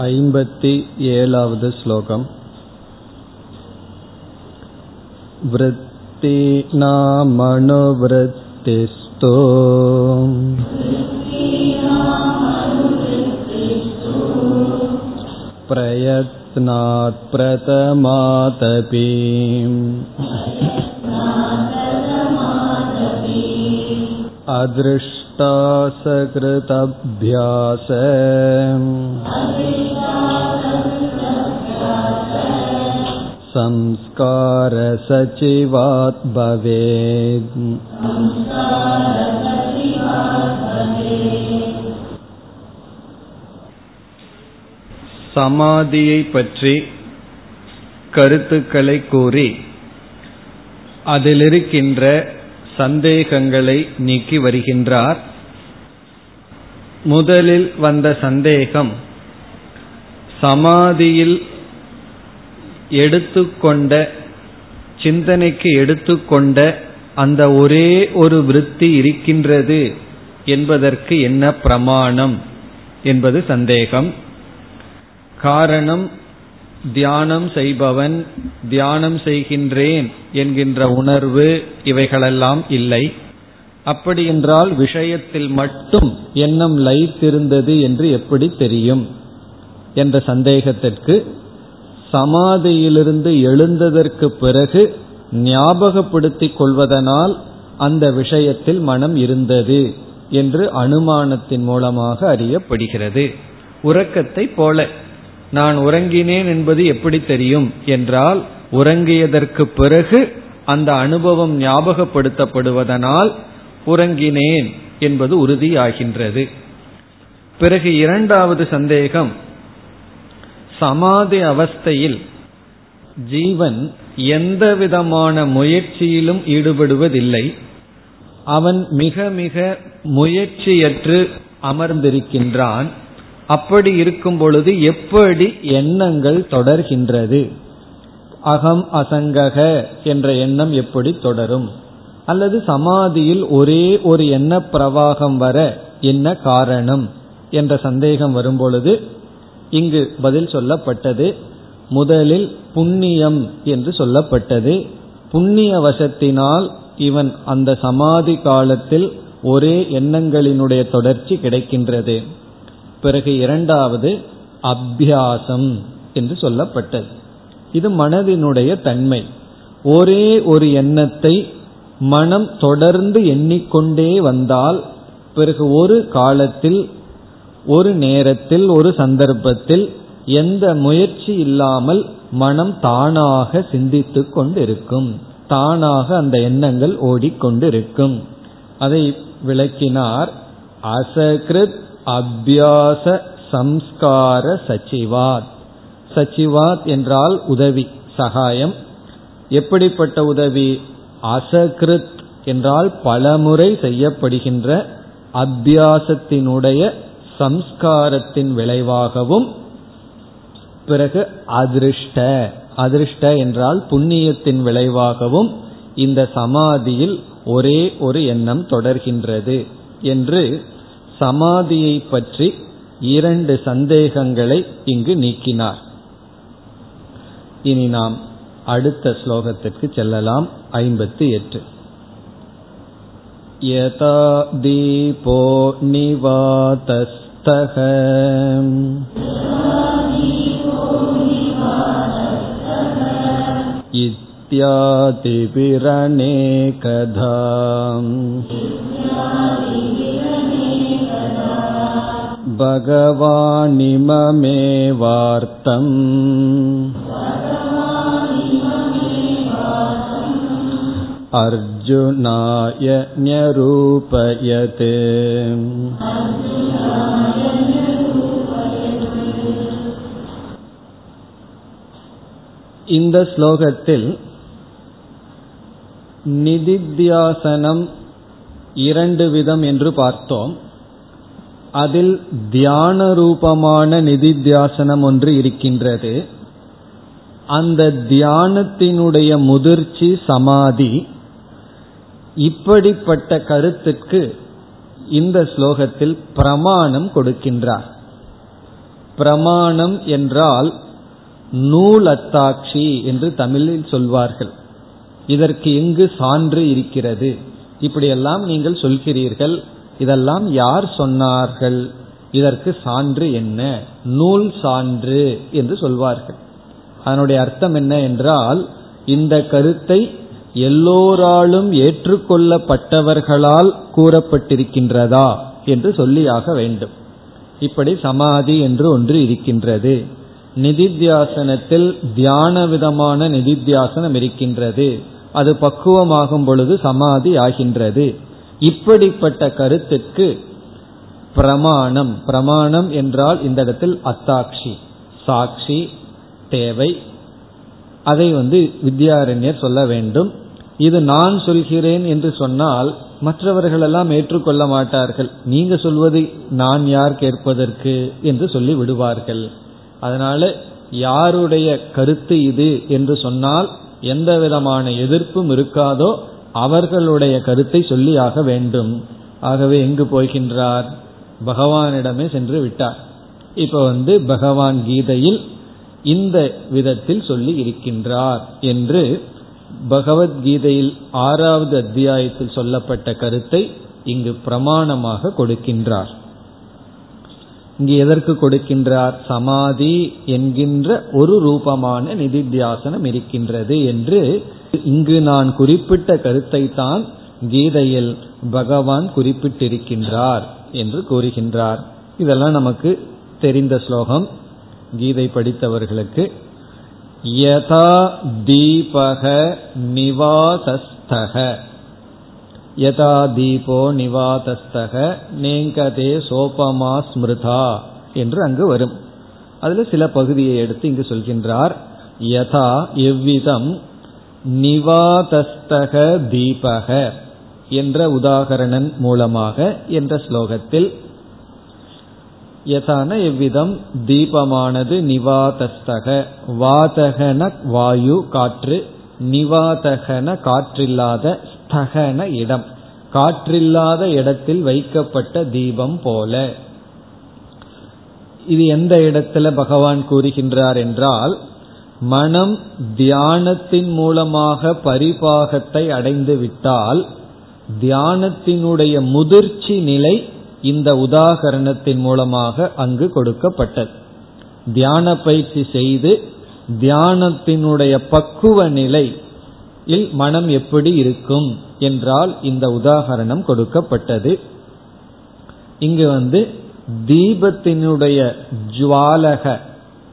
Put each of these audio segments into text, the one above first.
ऐम्बति एलावद् श्लोकम् वृत्तीनामनुवृत्तिस्तु प्रयत्नात् प्रथमातपि अदृष्टा सकृतभ्यास संस्कारसचिवात् भवेत् சமாதியை பற்றி கருத்துக்களை கூறி அதிலிருக்கின்ற சந்தேகங்களை நீக்கி வருகின்றார் முதலில் வந்த சந்தேகம். சமாதியில் எடுத்துக்கொண்ட சிந்தனைக்கு எடுத்துக்கொண்ட அந்த ஒரே ஒரு விருத்தி இருக்கின்றது என்பதற்கு என்ன பிரமாணம் என்பது சந்தேகம். காரணம் தியானம் செய்பவன் தியானம் செய்கின்றேன் என்கின்ற உணர்வு இவைகளெல்லாம் இல்லை. அப்படி என்றால் விஷயத்தில் மட்டும் எண்ணம் லயித்திருந்தது என்று எப்படி தெரியும்? என்ற சந்தேகத்திற்கு சமாதியிலிருந்து எழுந்ததற்கு பிறகு ஞாபகப்படுத்திக் கொள்வதனால் அந்த விஷயத்தில் மனம் இருந்தது என்று அனுமானத்தின் மூலமாக அறியப்படுகிறது. உறக்கத்தை போல நான் உறங்கினேன் என்பது எப்படி தெரியும் என்றால் உறங்கியதற்கு பிறகு அந்த அனுபவம் ஞாபகப்படுத்தப்படுவதனால் உறங்கினேன் என்பது உறுதியாகின்றது. பிறகு இரண்டாவது சந்தேகம் சமாதி அவஸ்தையில் ஜீவன் எந்த விதமான முயற்சியிலும் ஈடுபடுவதில்லை. அவன் மிக மிக முயற்சியற்று அமர்ந்திருக்கின்றான். அப்படி இருக்கும் பொழுது எப்படி எண்ணங்கள் தொடர்கின்றது? அகம் அசங்கக என்ற எண்ணம் எப்படி தொடரும்? அல்லது சமாதியில் ஒரே ஒரு எண்ண பிரவாகம் வர என்ன காரணம் என்ற சந்தேகம் வரும்பொழுது இங்கு பதில் சொல்லப்பட்டது முதலில் புண்ணியம் என்று சொல்லப்பட்டது. புண்ணிய வசத்தினால் இவன் அந்த சமாதி காலத்தில் ஒரே எண்ணங்களினுடைய தொடர்ச்சி கிடைக்கின்றது. பிறகு இரண்டாவது அபியாசம் என்று சொல்லப்பட்டது. இது மனதினுடைய தன்மை. ஒரே ஒரு எண்ணத்தை மனம் தொடர்ந்து எண்ணிக்கொண்டே வந்தால் பிறகு ஒரு காலத்தில் ஒரு நேரத்தில் ஒரு சந்தர்ப்பத்தில் எந்த முயற்சி இல்லாமல் மனம் தானாக சிந்தித்துக் கொண்டிருக்கும். தானாக அந்த எண்ணங்கள் ஓடிக்கொண்டிருக்கும். அதை விளக்கினார் அசகிருத் அபியாச சம்ஸ்கார சச்சிவாத். சச்சிவாத் என்றால் உதவி சகாயம். எப்படிப்பட்ட உதவி? அசகிருத் என்றால் பலமுறை செய்யப்படுகின்ற அபியாசத்தினுடைய சம்ஸ்காரத்தின் விளைவாகவும் பிறகு அதிருஷ்ட. அதிருஷ்ட என்றால் புண்ணியத்தின் விளைவாகவும் இந்த சமாதியில் ஒரே ஒரு எண்ணம் தொடர்கின்றது என்று சமாதியை பற்றி இரண்டு சந்தேகங்களை இங்கு நீக்கினார். இனி நாம் அடுத்த ஸ்லோகத்திற்கு செல்லலாம் ஐம்பத்தி எட்டு यथा दीपो निवातस्तः इत्यादिभिरनेकधा भगवानिममेवार्तम् अर्जुनाय न्यरूपयत् இந்த ஸ்லோகத்தில் நிதித்தியாசனம் இரண்டு விதம் என்று பார்த்தோம் அதில் தியான ரூபமான நிதித்தியாசனம் ஒன்று இருக்கின்றது அந்த தியானத்தினுடைய முதிர்ச்சி சமாதி இப்படிப்பட்ட கருத்துக்கு இந்த ஸ்லோகத்தில் பிரமாணம் கொடுக்கின்றார். பிரமாணம் என்றால் நூல் அத்தாட்சி என்று தமிழில் சொல்வார்கள். இதற்கு எங்கு சான்று இருக்கிறது? இப்படியெல்லாம் நீங்கள் சொல்கிறீர்கள். இதெல்லாம் யார் சொன்னார்கள்? இதற்கு சான்று என்ன? நூல் சான்று என்று சொல்வார்கள். அதனுடைய அர்த்தம் என்ன என்றால் இந்த கருத்தை எல்லோராலும் ஏற்றுக்கொள்ளப்பட்டவர்களால் கூறப்பட்டிருக்கின்றதா என்று சொல்லியாக வேண்டும். இப்படி சமாதி என்று ஒன்று இருக்கின்றது. நிதித்தியாசனத்தில் தியான விதமான நிதித்தியாசனம் இருக்கின்றது. அது பக்குவமாகும் பொழுது சமாதி ஆகின்றது. இப்படிப்பட்ட கருத்துக்கு பிரமாணம் பிரமாணம் என்றால் இந்த இடத்தில் அத்தாட்சி சாட்சி தேவை. அதை வந்து வித்யாரண்யர் சொல்ல வேண்டும். இது நான் சொல்கிறேன் என்று சொன்னால் மற்றவர்கள் எல்லாம் ஏற்றுக்கொள்ள மாட்டார்கள். நீங்க சொல்வது நான் யார் கேட்பதற்கு என்று சொல்லி விடுவார்கள். அதனால யாருடைய கருத்து இது என்று சொன்னால் எந்த விதமான எதிர்ப்பும் இருக்காதோ அவர்களுடைய கருத்தை சொல்லியாக வேண்டும். ஆகவே எங்கு போகின்றார்? பகவானிடமே சென்று விட்டார். இப்ப வந்து பகவான் கீதையில் இந்த விதத்தில் சொல்லி இருக்கின்றார் என்று பகவத்கீதையில் ஆறாவது அத்தியாயத்தில் சொல்லப்பட்ட கருத்தை இங்கு பிரமாணமாக கொடுக்கின்றார். இங்கு எதற்கு கொடுக்கின்றார்? சமாதி என்கின்ற ஒரு ரூபமான நிதித்தியாசனம் இருக்கின்றது என்று இங்கு நான் குறிப்பிட்ட கருத்தை தான் கீதையில் பகவான் குறிப்பிட்டிருக்கின்றார் என்று கூறுகின்றார். இதெல்லாம் நமக்கு தெரிந்த ஸ்லோகம். கீதை படித்தவர்களுக்கு யதா தீபக நிவாதஸ்தக. யதா தீபோ நிவாதஸ்தக நேங்கதே சோபமா ஸ்மிருதா என்று அங்கு வரும். அதில் சில பகுதியை எடுத்து இங்கு சொல்கின்றார். யதா எவ்விதம் நிவாதஸ்தக தீபக என்ற உதாகரணன் மூலமாக என்ற ஸ்லோகத்தில் யதான எவ்விதம்? தீபமானது நிவாதஸ்தக. வாதகன வாயு காற்று நிவாதகன காற்றில்லாத ஸ்தகன இடம். காற்றில்லாத இடத்தில் வைக்கப்பட்ட தீபம் போல. இது எந்த இடத்துல பகவான் கூறுகின்றார் என்றால் மனம் தியானத்தின் மூலமாக பரிபாகத்தை அடைந்து விட்டால் தியானத்தினுடைய முதிர்ச்சி நிலை இந்த உதாகரணத்தின் மூலமாக அங்கு கொடுக்கப்பட்டது. தியான பயிற்சி செய்து தியானத்தினுடைய பக்குவ நிலையில் மனம் எப்படி இருக்கும் என்றால் இந்த உதாகரணம் கொடுக்கப்பட்டது. இங்கு வந்து தீபத்தினுடைய ஜுவாலக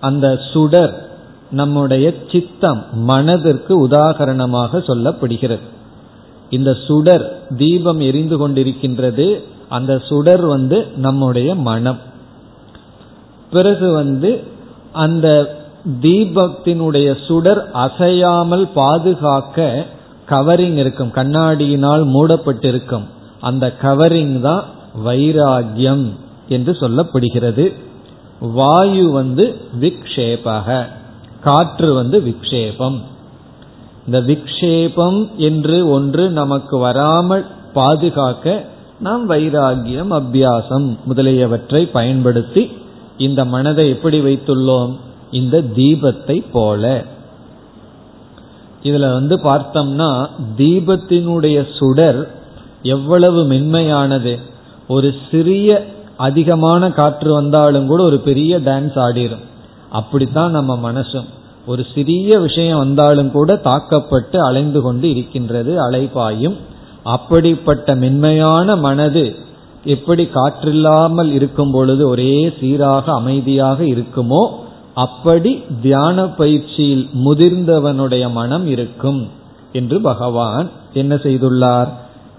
அந்த சுடர் நம்முடைய சித்தம் மனதிற்கு உதாகரணமாக சொல்லப்படுகிறது. இந்த சுடர் தீபம் எரிந்து கொண்டிருக்கின்றது அந்த சுடர் வந்து நம்முடைய மனம். பிறகு வந்து அந்த தீபத்தினுடைய சுடர் அசையாமல் பாதுகாக்க கவரிங் இருக்கும். கண்ணாடியினால் மூடப்பட்டிருக்கும். அந்த கவரிங் தான் வைராகியம் என்று சொல்லப்படுகிறது. வாயு வந்து விக்ஷேபக. காற்று வந்து விக்ஷேபம். இந்த விக்ஷேபம் என்று ஒன்று நமக்கு வராமல் பாதுகாக்க நாம் வைராகியம் அபியாசம் முதலியவற்றை பயன்படுத்தி இந்த மனதை எப்படி வைத்துள்ளோம்? இந்த தீபத்தை போல. இதுல வந்து பார்த்தோம்னா தீபத்தினுடைய சுடர் எவ்வளவு மென்மையானது. ஒரு சிறிய அதிகமான காற்று வந்தாலும் கூட ஒரு பெரிய டான்ஸ் ஆடிரும். அப்படித்தான் நம்ம மனசும். ஒரு சிறிய விஷயம் வந்தாலும் கூட தாக்கப்பட்டு அலைந்து கொண்டு இருக்கின்றது அலைபாயும். அப்படிப்பட்ட மென்மையான மனது எப்படி காற்றில்லாமல் இருக்கும் பொழுது ஒரே சீராக அமைதியாக இருக்குமோ அப்படி தியான பயிற்சியில் முதிர்ந்தவனுடைய மனம் இருக்கும் என்று பகவான் என்ன செய்துள்ளார்?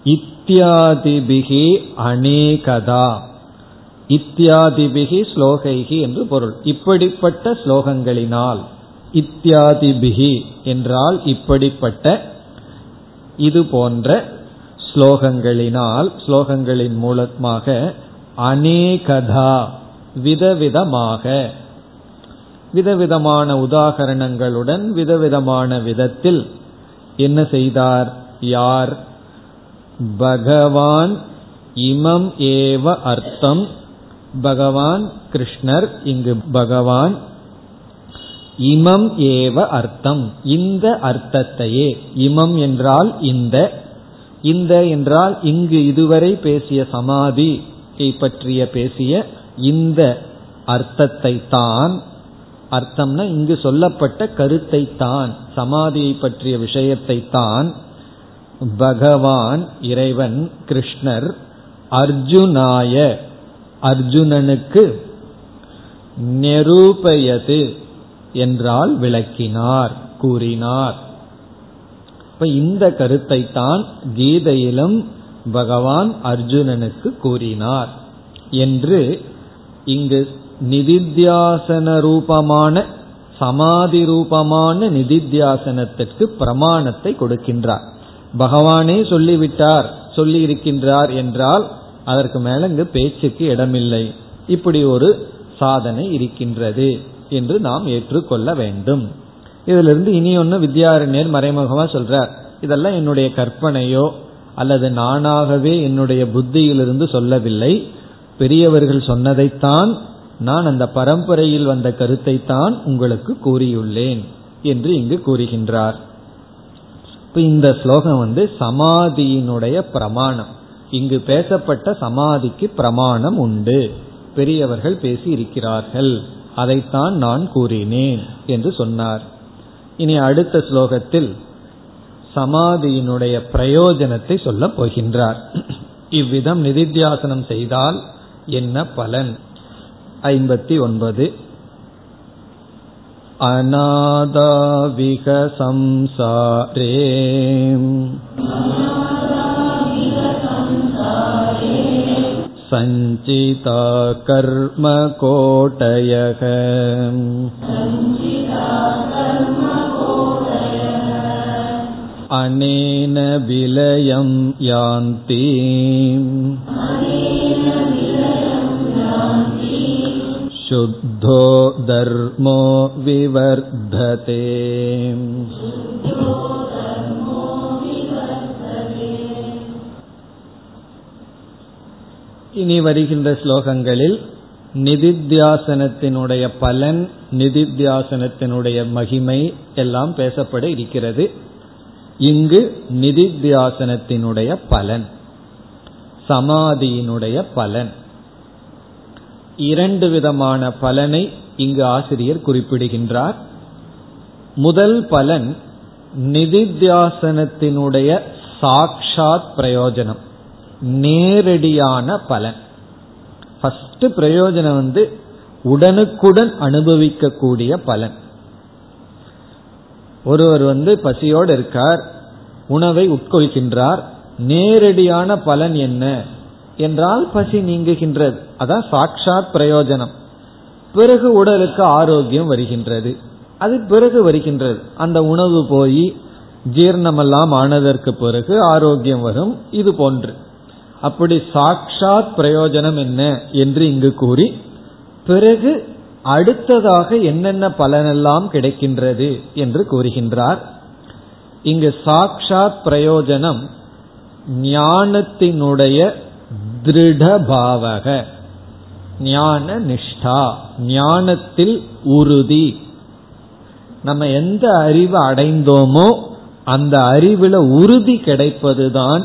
இத்தியாதிபிகி அநேகதா. இத்தியாதிபிகி ஸ்லோகைகி என்று பொருள். இப்படிப்பட்ட ஸ்லோகங்களினால் இத்தியாதிபிகி என்றால் இப்படிப்பட்ட இது போன்ற ஸ்லோகங்களினால் ஸ்லோகங்களின் மூலமாக அநேகதா விதவிதமாக. விதவிதமான உதாகரணங்களுடன் விதவிதமான விதத்தில் என்ன செய்தார்? யார்? பகவான் இமம் ஏவ அர்த்தம். பகவான் கிருஷ்ணர் இங்கு பகவான் இமம் ஏவ அர்த்தம். இந்த அர்த்தத்தையே இமம் என்றால் இந்த இந்த என்றால் இங்கு இதுவரை பேசிய சமாதி பற்றிய பேசிய இந்த அர்த்தத்தை தான் அர்த்தம்னா இங்கு சொல்லப்பட்ட கருத்தை தான் சமாதியை பற்றிய விஷயத்தை தான் பகவான் இறைவன் கிருஷ்ணர் அர்ஜுனாய அர்ஜுனனுக்கு நெரூபயது என்றால் விளக்கினார் கூறினார். இப்ப இந்த கருத்தை தான் கீதையிலும் பகவான் அர்ஜுனனுக்கு கூறினார் என்று இங்கு நிதித்தியாசன ரூபமான சமாதி ரூபமான நிதித்தியாசனத்திற்கு பிரமாணத்தை கொடுக்கின்றார். பகவானே சொல்லிவிட்டார் சொல்லி இருக்கின்றார் என்றால் அதற்கு மேல இங்கு பேச்சுக்கு இடமில்லை. இப்படி ஒரு சாதனை இருக்கின்றது என்று நாம் ஏற்றுக்கொள்ள வேண்டும். இதிலிருந்து இனி ஒன்னு வித்யாரண்யர் மறைமுகமா சொல்றார். இதெல்லாம் என்னுடைய கற்பனையோ அல்லது நானாகவே என்னுடைய புத்தியிலிருந்து சொல்லவில்லை. பெரியவர்கள் சொன்னதைத்தான் நான் அந்த பரம்பரையில் வந்த கருத்தை தான் உங்களுக்கு கூறியுள்ளேன் என்று இங்கு கூறுகின்றார். இந்த ஸ்லோகம் வந்து சமாதியினுடைய பிரமாணம். இங்கு பேசப்பட்ட சமாதிக்கு பிரமாணம் உண்டு. பெரியவர்கள் பேசி இருக்கிறார்கள் அதைத்தான் நான் கூறினேன் என்று சொன்னார். இனி அடுத்த ஸ்லோகத்தில் சமாதியினுடைய பிரயோஜனத்தை சொல்லப் போகின்றார் இவ்விதம் நிதித்தியாசனம் செய்தால் என்ன பலன் ஐம்பத்தி ஒன்பது அநாதாவிக சம்சாரே सञ्चिता कर्मकोटयः अनेन विलयं यान्ति शुद्धो धर्मो विवर्धते இனி வருகின்ற ஸ்லோகங்களில் நிதித்தியாசனத்தினுடைய பலன் நிதித்தியாசனத்தினுடைய மகிமை எல்லாம் பேசப்பட இருக்கிறது இங்கு நிதித்தியாசனத்தினுடைய பலன் சமாதியினுடைய பலன். இரண்டு விதமான பலனை இங்கு ஆசிரியர் குறிப்பிடுகின்றார். முதல் பலன் நிதித்தியாசனத்தினுடைய சாக்ஷாத் பிரயோஜனம் நேரடியான பலன். ஃபர்ஸ்ட் பிரயோஜனம் வந்து உடனுக்குடன் அனுபவிக்கக்கூடிய பலன். ஒருவர் வந்து பசியோடு இருக்கார் உணவை உட்கொள்கின்றார் நேரடியான பலன் என்ன? என்றால் பசி நீங்குகின்றது. அதான் சாட்சாத் பிரயோஜனம். பிறகு உடலுக்கு ஆரோக்கியம் வருகின்றது. அது பிறகு வருகின்றது. அந்த உணவு போய் ஜீர்ணமெல்லாம் ஆனதற்கு பிறகு ஆரோக்கியம் வரும். இது போன்று. அப்படி சாட்சாத் பிரயோஜனம் என்ன? என்று இங்கு கூறி பிறகு அடுத்ததாக என்னென்ன பலனெல்லாம் கிடைக்கின்றது என்று கூறுகின்றார். இங்கு சாக்ஷாத் பிரயோஜனம் ஞானத்தினுடைய திருடபாவக. ஞான நிஷ்டா ஞானத்தில் உறுதி. நம்ம எந்த அறிவு அடைந்தோமோ அந்த அறிவுல உறுதி கிடைப்பதுதான்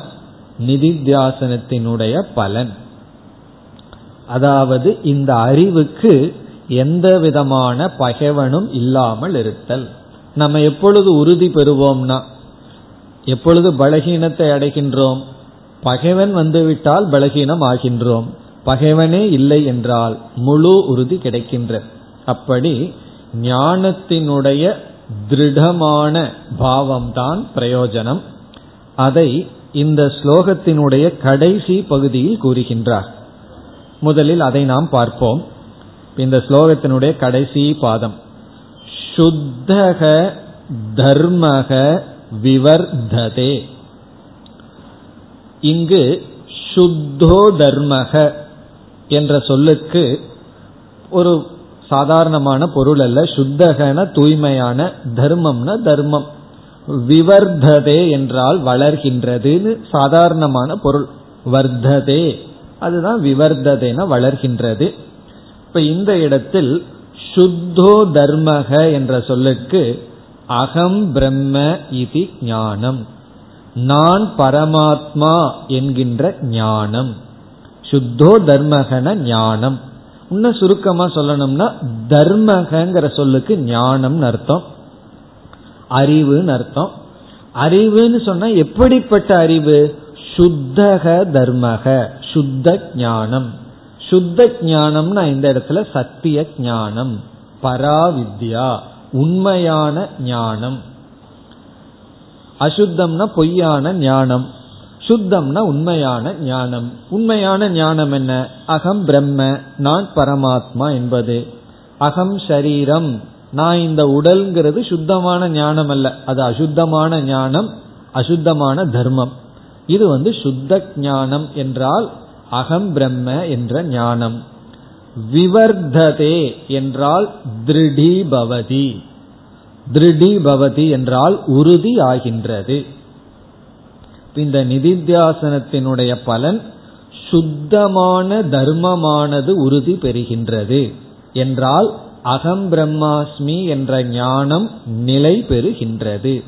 நிதித்தியாசனத்தினுடைய பலன். அதாவது இந்த அறிவுக்கு எந்த விதமான பகைவனும் இல்லாமல் இருத்தல். நம்ம எப்பொழுது உறுதி பெறுவோம்னா எப்பொழுது பலகீனத்தை அடைகின்றோம் பகைவன் வந்துவிட்டால் பலகீனம் ஆகின்றோம் பகைவனே இல்லை என்றால் முழு உறுதி கிடைக்கின்ற. அப்படி ஞானத்தினுடைய திருடமான பாவம்தான் பிரயோஜனம். அதை இந்த ஸ்லோகத்தினுடைய கடைசி பகுதியில் கூறுகின்றார். முதலில் அதை நாம் பார்ப்போம். இந்த ஸ்லோகத்தினுடைய கடைசி பாதம். சுத்தக தர்மக விவர்ததே இங்கு சுத்தோ தர்மக என்ற சொல்லுக்கு ஒரு சாதாரணமான பொருள் அல்ல. சுத்தகன தூய்மையான தர்மம்னா தர்மம். விவர்ததே என்றால் வளர்கின்றதுன்னு சாதாரணமான பொருள். வர்ததே அதுதான் விவர்ததேன வளர்கின்றது. இப்ப இந்த இடத்தில் சுத்தோ தர்மக என்ற சொல்லுக்கு அகம் பிரம்ம இது ஞானம். நான் பரமாத்மா என்கின்ற ஞானம். சுத்தோ தர்மகன ஞானம். இன்னும் சுருக்கமா சொல்லணும்னா தர்மகங்கிற சொல்லுக்கு ஞானம்னு அர்த்தம். அறிவுன்னு அர்த்தம். அறிவுன்னு சொன்னா எப்படிப்பட்ட அறிவு? சுத்தக தர்மக சுத்த ஞானம். சுத்த ஞானம்னா இந்த இடத்துல சத்திய ஞானம் பராவித்யா உண்மையான ஞானம். அசுத்தம்னா பொய்யான ஞானம் சுத்தம்னா உண்மையான ஞானம். உண்மையான ஞானம் என்ன? அகம் பிரம்ம நான் பரமாத்மா என்பது. அகம் ஷரீரம் நான் இந்த உடல்ங்கிறது சுத்தமான ஞானம் அல்ல. அது அசுத்தமான ஞானம் அசுத்தமான தர்மம். இது வந்து சுத்த ஞானம் என்றால் அகம் பிரம்ம என்ற ஞானம். விவர்ததே என்றால் திருடீபவதி. திருடீபவதி என்றால் உறுதி ஆகின்றது. இந்த நிதித்தியாசனத்தினுடைய பலன் சுத்தமான தர்மமானது உறுதி பெறுகின்றது. என்றால் அகம் பிரம்மாஸ்மி என்ற ஞானம் நிலை பெறுகின்றது.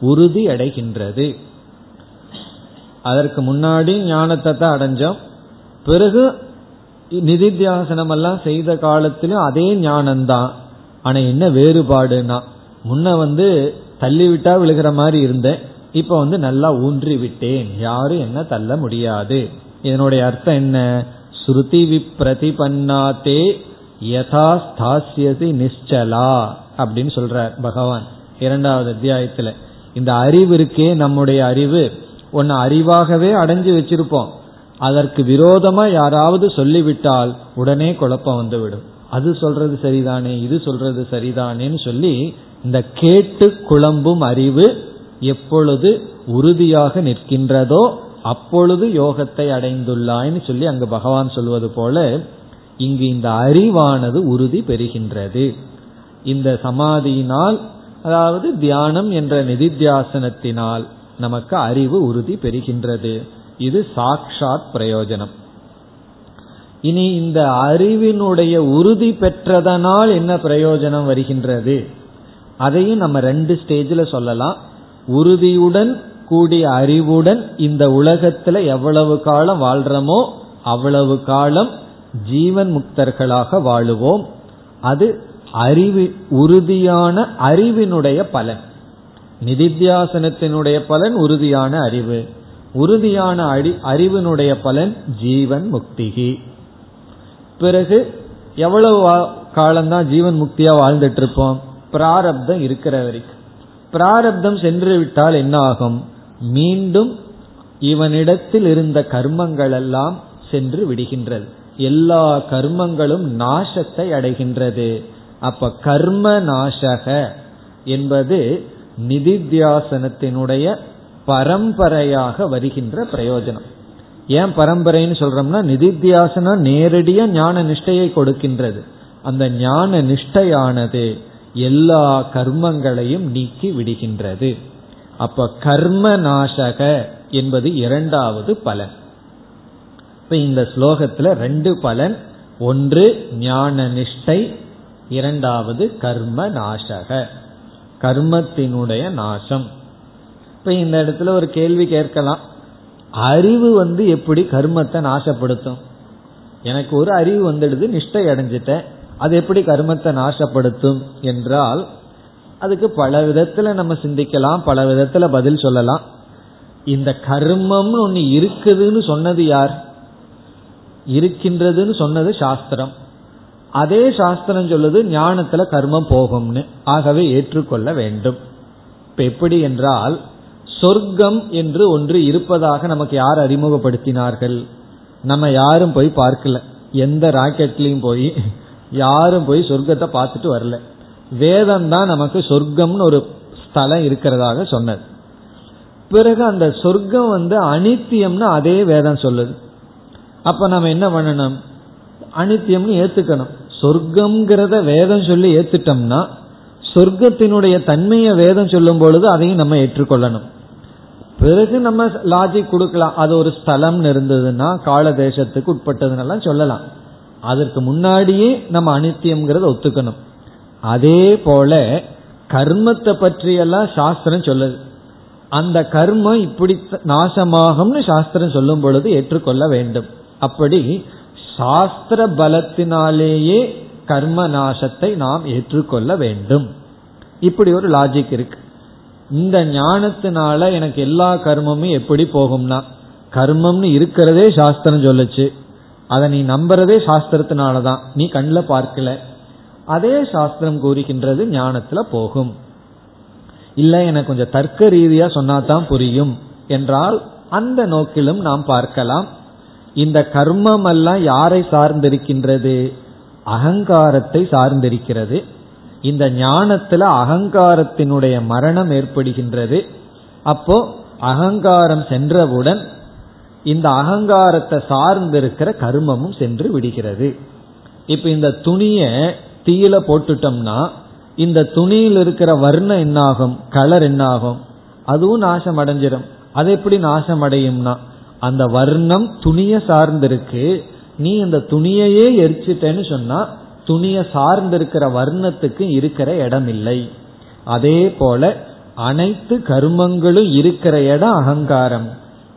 உறுதி அடைகின்றது. அதற்கு முன்னாடி ஞானத்தை தான் அடைஞ்சோம். பிறகு நிதித்தியாசனம் எல்லாம் செய்த காலத்திலும் அதே ஞானம்தான். ஆனா என்ன வேறுபாடுனா முன்ன வந்து தள்ளிவிட்டா விழுகிற மாதிரி இருந்தேன். இப்ப வந்து நல்லா ஊன்றி விட்டேன் யாரும் என்ன தள்ள முடியாது. இதனுடைய அர்த்தம் என்ன? ஸ்ருதி விப்ரதிபன்னாத்தே யதா ஸ்தாசியசி நிశ్చலா அப்படின்னு சொல்றார் பகவான் இரண்டாவது அத்தியாயத்துல. இந்த அறிவு இருக்கே நம்முடைய அறிவு. ஒன்னு அறிவாகவே அடைஞ்சு வச்சிருப்போம். அதற்கு விரோதமா யாராவது சொல்லிவிட்டால் உடனே குழப்பம் வந்துவிடும். அது சொல்றது சரிதானே இது சொல்றது சரிதானேன்னு சொல்லி இந்த கேட்டு குழம்பும் அறிவு எப்பொழுது உறுதியாக நிற்கின்றதோ அப்பொழுது யோகத்தை அடைந்துள்ளாய்னு சொல்லி அங்கு பகவான் சொல்வது போல இங்கு இந்த அறிவானது உறுதி பெறுகின்றது. இந்த சமாதியினால் அதாவது தியானம் என்ற நிதித்தியாசனத்தினால் நமக்கு அறிவு உறுதி பெறுகின்றது. இது சாக்ஷாத் பிரயோஜனம். இனி இந்த அறிவினுடைய உறுதி பெற்றதனால் என்ன பிரயோஜனம் வருகின்றது? அதையும் நம்ம ரெண்டு ஸ்டேஜில் சொல்லலாம். உறுதியுடன் கூடிய அறிவுடன் இந்த உலகத்துல எவ்வளவு காலம் வாழ்றோமோ அவ்வளவு காலம் ஜீவன் முக்தர்களாக வாழுவோம். அது அறிவு உறுதியான அறிவினுடைய பலன். நிதித்தியாசனத்தினுடைய பலன் உறுதியான அறிவு. உறுதியான அறிவினுடைய பலன் ஜீவன் முக்திகி. பிறகு எவ்வளவு காலம்தான் ஜீவன் முக்தியா வாழ்ந்துட்டு இருப்போம் பிராரப்தம் இருக்கிற வரைக்கும். பிராரப்தம் சென்று விட்டால் என்ன ஆகும் மீண்டும் இவனிடத்தில் இருந்த கர்மங்கள் எல்லாம் சென்று விடுகின்றது. எல்லா கர்மங்களும் நாசத்தை அடைகின்றது. அப்ப கர்ம நாசக என்பது நிதித்தியாசனத்தினுடைய பரம்பரையாக வருகின்ற பிரயோஜனம். ஏன் பரம்பரைன்னு சொல்றோம்னா நிதித்தியாசனம் நேரடியா ஞான நிஷ்டையை கொடுக்கின்றது. அந்த ஞான நிஷ்டையானது எல்லா கர்மங்களையும் நீக்கி விடுகின்றது. அப்ப கர்ம நாசக என்பது இரண்டாவது பலன். இப்ப இந்த ஸ்லோகத்துல ரெண்டு பலன். ஒன்று ஞான நிஷ்டை இரண்டாவது கர்ம நாசக கர்மத்தினுடைய நாசம். இப்ப இந்த இடத்துல ஒரு கேள்வி கேட்கலாம். அறிவு வந்து எப்படி கர்மத்தை நாசப்படுத்தும்? எனக்கு ஒரு அறிவு வந்துடுது நிஷ்டை அடைஞ்சிட்டேன். அது எப்படி கர்மத்தை நாசப்படுத்தும் என்றால் அதுக்கு பல விதத்துல நம்ம சிந்திக்கலாம் பல விதத்துல பதில் சொல்லலாம். இந்த கர்மம்னு ஒன்னு இருக்குதுன்னு சொன்னது யார்? இருக்கின்றதுன்னு சொன்னது சாஸ்திரம். அதே சாஸ்திரம் சொல்லுது ஞானத்துல கர்மம் போகும்னு. ஆகவே ஏற்றுக்கொள்ள வேண்டும். இப்ப எப்படி என்றால் சொர்க்கம் என்று ஒன்று இருப்பதாக நமக்கு யார் அறிமுகப்படுத்தினார்கள்? நம்ம யாரும் போய் பார்க்கல. எந்த ராக்கெட்லயும் போய் யாரும் போய் சொர்க்கத்தை பார்த்துட்டு வரல. வேதம் தான் நமக்கு சொர்க்கம்னு ஒரு ஸ்தலம் இருக்கிறதாக சொன்னது. பிறகு அந்த சொர்க்கம் வந்து அனித்தியம்னு அதே வேதம் சொல்லுது. அப்ப நம்ம என்ன பண்ணணும்? அனித்தியம்னு ஏத்துக்கணும். சொர்க்கம்ங்கிறத வேதம் சொல்லி ஏத்துட்டோம்னா சொர்க்கத்தினுடைய தன்மையை வேதம் சொல்லும் பொழுது அதையும் நம்ம ஏற்றுக்கொள்ளணும். பிறகு நம்ம லாஜிக் கொடுக்கலாம். அது ஒரு ஸ்தலம்னு இருந்ததுன்னா கால தேசத்துக்கு உட்பட்டதுன்னெல்லாம் சொல்லலாம். அதற்கு முன்னாடியே நம்ம அனித்தியம்ங்கிறத ஒத்துக்கணும். அதே போல கர்மத்தை பற்றியெல்லாம் சாஸ்திரம் சொல்லுது. அந்த கர்மம் இப்படி நாசமாகும்னு சாஸ்திரம் சொல்லும் பொழுது ஏற்றுக்கொள்ள வேண்டும். அப்படி சாஸ்திர பலத்தினாலேயே கர்ம நாசத்தை நாம் ஏற்றுக்கொள்ள வேண்டும். இப்படி ஒரு லாஜிக் இருக்கு. இந்த ஞானத்தினால எனக்கு எல்லா கர்மமும் எப்படி போகும்னா கர்மம்னு இருக்கிறதே சாஸ்திரம் சொல்லுச்சு. அதை நீ நம்புறதே சாஸ்திரத்தினாலதான். நீ கண்ணில் பார்க்கல. அதே சாஸ்திரம் கூறுகின்றது ஞானத்துல போகும். இல்ல எனக்கு கொஞ்சம் தர்க்க ரீதியா சொன்னாதான் புரியும் என்றால் அந்த நோக்கிலும் நாம் பார்க்கலாம். இந்த கர்மம் எல்லாம் யாரை சார்ந்திருக்கின்றது? அகங்காரத்தை சார்ந்திருக்கிறது. இந்த ஞானத்துல அகங்காரத்தினுடைய மரணம் ஏற்படுகின்றது. அப்போ அகங்காரம் சென்றவுடன் இந்த அகங்காரத்தை சார்ந்திருக்கிற கர்மமும் சென்று விடுகிறது. இப்ப இந்த துணிய தீயில போட்டுட்டோம்னா இந்த துணியில் இருக்கிற வர்ணம் என்னாகும் கலர் என்னாகும் அதுவும் நாசம் அடைஞ்சிடும் அது எப்படி நாசம் அடையும்னா அந்த வர்ணம் துணிய சார்ந்திருக்கு நீ இந்த துணியையே எரிச்சிட்டேன்னு சொன்னா துணியை சார்ந்திருக்கிற வர்ணத்துக்கு இருக்கிற இடம் இல்லை. அதே போல அனைத்து கர்மங்களும் இருக்கிற இடம் அகங்காரம்.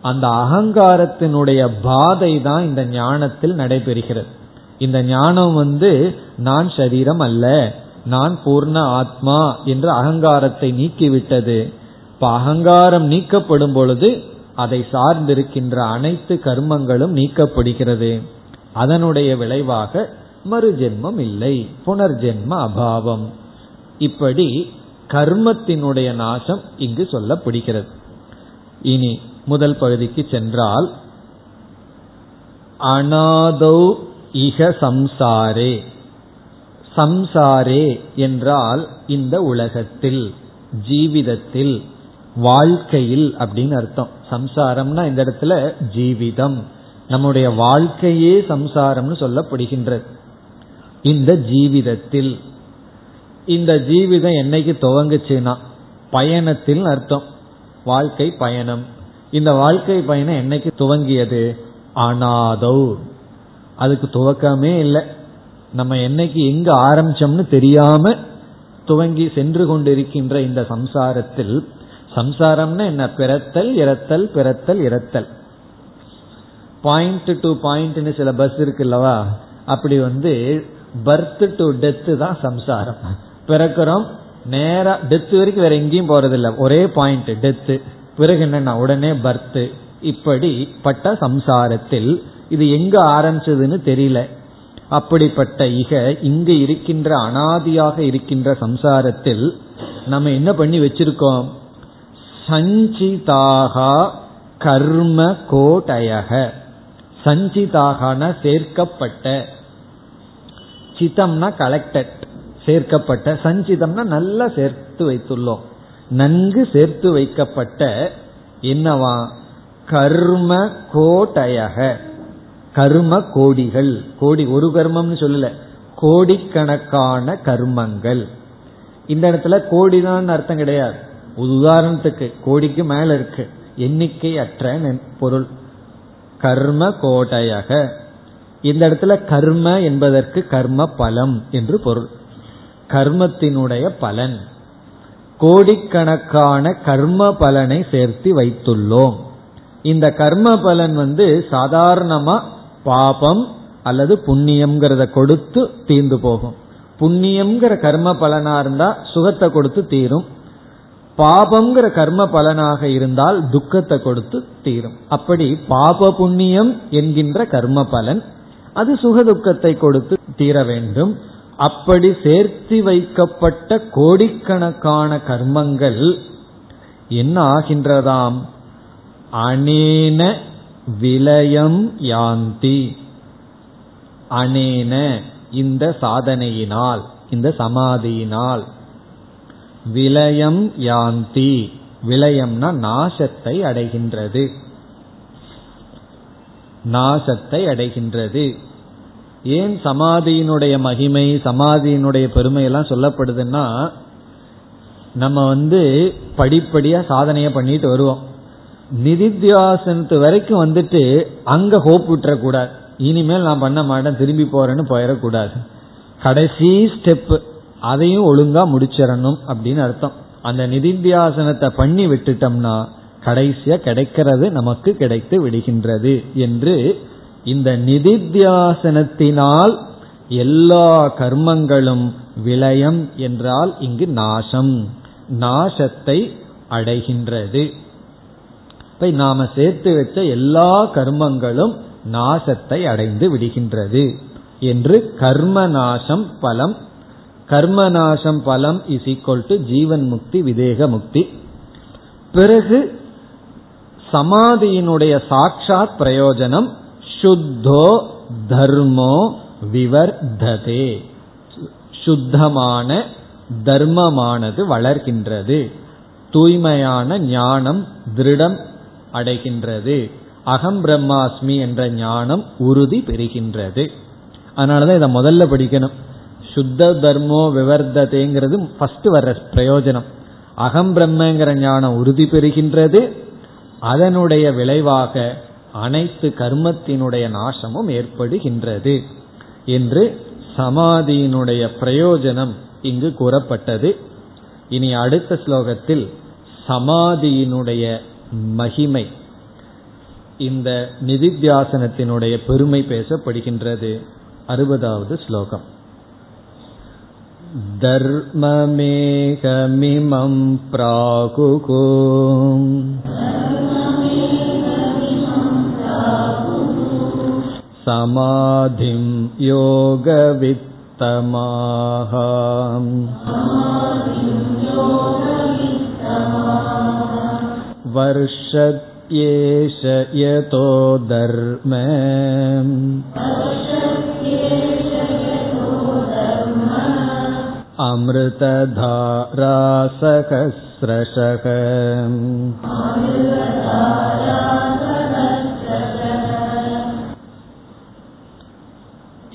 அந்த அகங்காரத்தினுடைய பாதை தான் இந்த ஞானத்தில் நடைபெறுகிறது. இந்த ஞானம் வந்து நான் சரீரம் அல்ல நான் பூர்ண ஆத்மா என்ற அகங்காரத்தை நீக்கிவிட்டது. இப்ப அகங்காரம் நீக்கப்படும் பொழுது அதை சார்ந்திருக்கின்ற அனைத்து கர்மங்களும் நீக்கப்படுகிறது. அதனுடைய விளைவாக மறுஜென்மம் இல்லை புனர்ஜென்ம அபாவம். இப்படி கர்மத்தினுடைய நாசம் இங்கு சொல்லப்படுகிறது. இனி முதல் பகுதிக்கு சென்றால் அனாதௌ இக சம்சாரே. சம்சாரே என்றால் இந்த உலகத்தில் ஜீவிதத்தில் வாழ்க்கையில் அப்படின்னு அர்த்தம். சம்சாரம்னா இந்த இடத்துல ஜீவிதம். நம்முடைய வாழ்க்கையே சம்சாரம்னு சொல்லப்படுகின்றது. இந்த ஜீவிதத்தில். இந்த ஜீவிதம் என்னைக்கு துவங்குச்சுன்னா பயணத்தில் அர்த்தம். வாழ்க்கை பயணம். இந்த வாழ்க்கை பயணம் என்னைக்கு துவங்கியது? அனாதௌ. அதுக்கு துவக்கமே இல்லை. நம்ம என்னைக்கு எங்க ஆரம்பிச்சோம்னு தெரியாம துவங்கி சென்று கொண்டிருக்கின்ற இந்த சம்சாரத்தில் சம்சாரம்னா என்ன? பிறத்தல் இறத்தல் பிறத்தல் இறத்தல். பாயிண்ட் டு பாயிண்ட்னு சில பஸ் இருக்குல்லவா அப்படி வந்து பர்த் டு டெத்து தான் சம்சாரம். பிறக்கிறோம் நேரா டெத் வரைக்கும் வேற எங்கேயும் போறதில்ல. ஒரே பாயிண்ட் டெத்து பிறகு என்னன்னா உடனே பர்த் இப்படி பட்ட சம்சாரத்தில் இது எங்க ஆரம்பிச்சதுன்னு தெரியல. அப்படிப்பட்ட இக இங்கு இருக்கின்ற அனாதியாக இருக்கின்ற சம்சாரத்தில் நம்ம என்ன பண்ணி வச்சிருக்கோம்? சஞ்சிதாகா கர்ம கோட்டயக. சஞ்சிதாகன சேர்க்கப்பட்ட சிதம்னா கலெக்டட் சேர்க்கப்பட்ட சஞ்சிதம்னா நல்லா சேர்த்து வைத்துள்ளோம். நன்கு சேர்த்து வைக்கப்பட்ட என்னவா? கர்ம கோட்டயக. கர்ம கோடிகள். கோடி ஒரு கர்மம்னு சொல்லல. கோடிக்கணக்கான கர்மங்கள். இந்த இடத்துல கோடிதான் அர்த்தம் கிடையாது. உதாரணத்துக்கு கோடிக்கு மேல இருக்கு. எண்ணிக்கை அற்ற பொருள். கர்ம கோடையக இந்த இடத்துல கர்ம என்பதற்கு கர்ம பலம் என்று பொருள். கர்மத்தினுடைய பலன். கோடிக்கணக்கான கர்ம பலனை சேர்த்து வைத்துள்ளோம். இந்த கர்ம பலன் வந்து சாதாரணமா பாபம் அல்லது புண்ணியம்ங்கிறத கொடுத்து தீர்ந்து போகும். புண்ணியம்ங்கிற கர்ம பலனா இருந்தா சுகத்தை கொடுத்து தீரும். பாபம்ங்கிற கர்ம பலனாக இருந்தால் துக்கத்தை கொடுத்து தீரும். அப்படி பாப புண்ணியம் என்கின்ற கர்ம பலன் அது சுக துக்கத்தை கொடுத்து தீர வேண்டும். அப்படி சேர்த்து வைக்கப்பட்ட கோடிக்கணக்கான கர்மங்கள் என்ன ஆகின்றதாம்? அனேன விலயம் யாந்தி. அனேன இந்த சாதனையினால் இந்த சமாதியினால். விலயம் யாந்தி. விலயம்னா நாசத்தை அடைகின்றது. நாசத்தை அடைகின்றது. ஏன் சமாதியினுடைய மகிமை சமாதியினுடைய பெருமையெல்லாம் சொல்லப்படுதுன்னா நம்ம வந்து படிப்படியா சாதனையை பண்ணிட்டு வருவோம். நிதித்தியாசனத்து வரைக்கும் வந்துட்டு அங்க ஹோப் விட்டுறக்கூடாது. இனிமேல் நான் பண்ண மாட்டேன் திரும்பி போறேன்னு போயிடக்கூடாது. கடைசி ஸ்டெப் அதையும் ஒழுங்கா முடிச்சிடணும் அப்படின்னு அர்த்தம். அந்த நிதித்தியாசனத்தை பண்ணி விட்டுட்டோம்னா கடைசியா கிடைக்கிறது நமக்கு கிடைத்து விடுகின்றது என்று இந்த நிதித்தியாசனத்தினால் எல்லா கர்மங்களும் விளயம் என்றால் இங்கு நாசம். நாசத்தை அடைகின்றது. இப்ப நாம சேர்த்து வச்ச எல்லா கர்மங்களும் நாசத்தை அடைந்து விடுகின்றது என்று கர்ம நாசம் பலம். கர்ம நாசம் பலம் இஸ் ஈக்வல் டு ஜீவன் முக்தி விதேக முக்தி. பிறகு சமாதியினுடைய சாட்சாத் பிரயோஜனம் சுத்தோ தர்மோ விவர்ததே சுத்தமான தர்மமானது வளர்கின்றது. தூய்மையான ஞானம் திருடம் அடைகின்றது. அகம் பிரம்மாஸ்மி என்ற ஞானம் உறுதி பெறுகின்றது. அதனாலதான் இதை முதல்ல படிக்கணும். சுத்த தர்மோ விவர்ததேங்கிறது ஃபர்ஸ்ட் வர்ற பிரயோஜனம். அகம் பிரம்மங்கிற ஞானம் உறுதி பெறுகின்றது. அதனுடைய விளைவாக அனைத்து கர்மத்தினுடைய நாசமும் ஏற்படுகின்றது என்று சமாதியினுடைய பிரயோஜனம் இங்கு கூறப்பட்டது இனி அடுத்த ஸ்லோகத்தில் சமாதியினுடைய மகிமை இந்த நிதித்தியாசனத்தினுடைய பெருமை பேசப்படுகின்றது அறுபதாவது ஸ்லோகம் धर्ममेकमिमं प्राकुको समाधिं योगवित्तमाः वर्षत्येष यतो धर्म अमृतधारासहस्रशः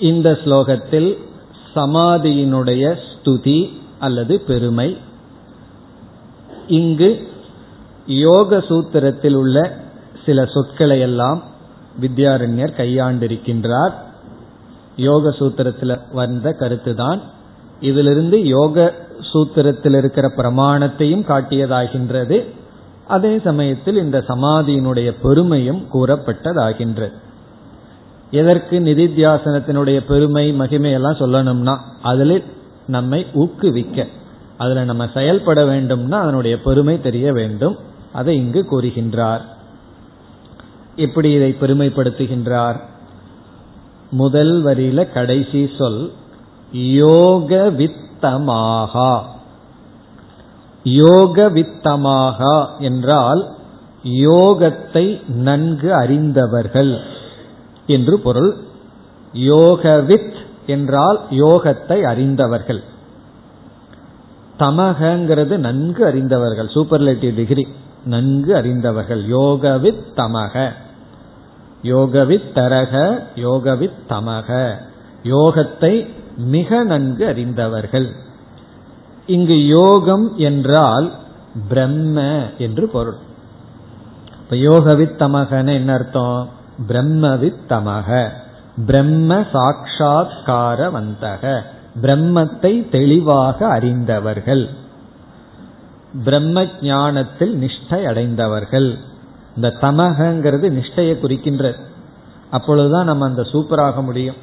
இந்த ஸ்லோகத்தில் சமாதியினுடைய ஸ்துதி அல்லது பெருமை. இங்கு யோக சூத்திரத்தில் உள்ள சில சொற்களை எல்லாம் வித்யாரண்யர் கையாண்டிருக்கின்றார். யோக சூத்திரத்தில் வந்த கருத்துதான். இதிலிருந்து யோக சூத்திரத்தில் இருக்கிற பிரமாணத்தையும் காட்டியதாகின்றது. அதே சமயத்தில் இந்த சமாதியினுடைய பெருமையும் கூறப்பட்டதாகின்றது. எதற்கு நிதித்தியாசனத்தினுடைய பெருமை மகிமை எல்லாம் சொல்லணும்னா அதில் நம்மை ஊக்குவிக்க. அதில் நம்ம செயல்பட வேண்டும்னா அதனுடைய பெருமை தெரிய வேண்டும். அதை இங்கு கூறுகின்றார். எப்படி இதை பெருமைப்படுத்துகின்றார். முதல் வரியில கடைசி சொல் யோக வித்தமாகா. யோக வித்தமாகா என்றால் யோகத்தை நன்கு அறிந்தவர்கள். என்று பொருள். யோகவித் என்றால் யோகத்தை அறிந்தவர்கள். தமகங்கிறது நன்கு அறிந்தவர்கள். Superlative degree. நன்கு அறிந்தவர்கள். யோகவித் தமக. யோகவித் தரக யோகவித் தமக. யோகத்தை மிக நன்கு அறிந்தவர்கள். இங்கு யோகம் என்றால் பிரம்ம என்று பொருள். இப்ப யோகவித் தமகன்னு என்ன அர்த்தம்? பிரம்மவித் தமக பிரம்ம சாட்சா்காரவந்தக பிரம்மத்தை தெளிவாக அறிந்தவர்கள். பிரம்ம ஞானத்தில் நிஷ்டை அடைந்தவர்கள் இந்த தமகங்கிறது நிஷ்டையை குறிக்கின்றது அப்பொழுதுதான் நம்ம அந்த சூப்பராக முடியும்.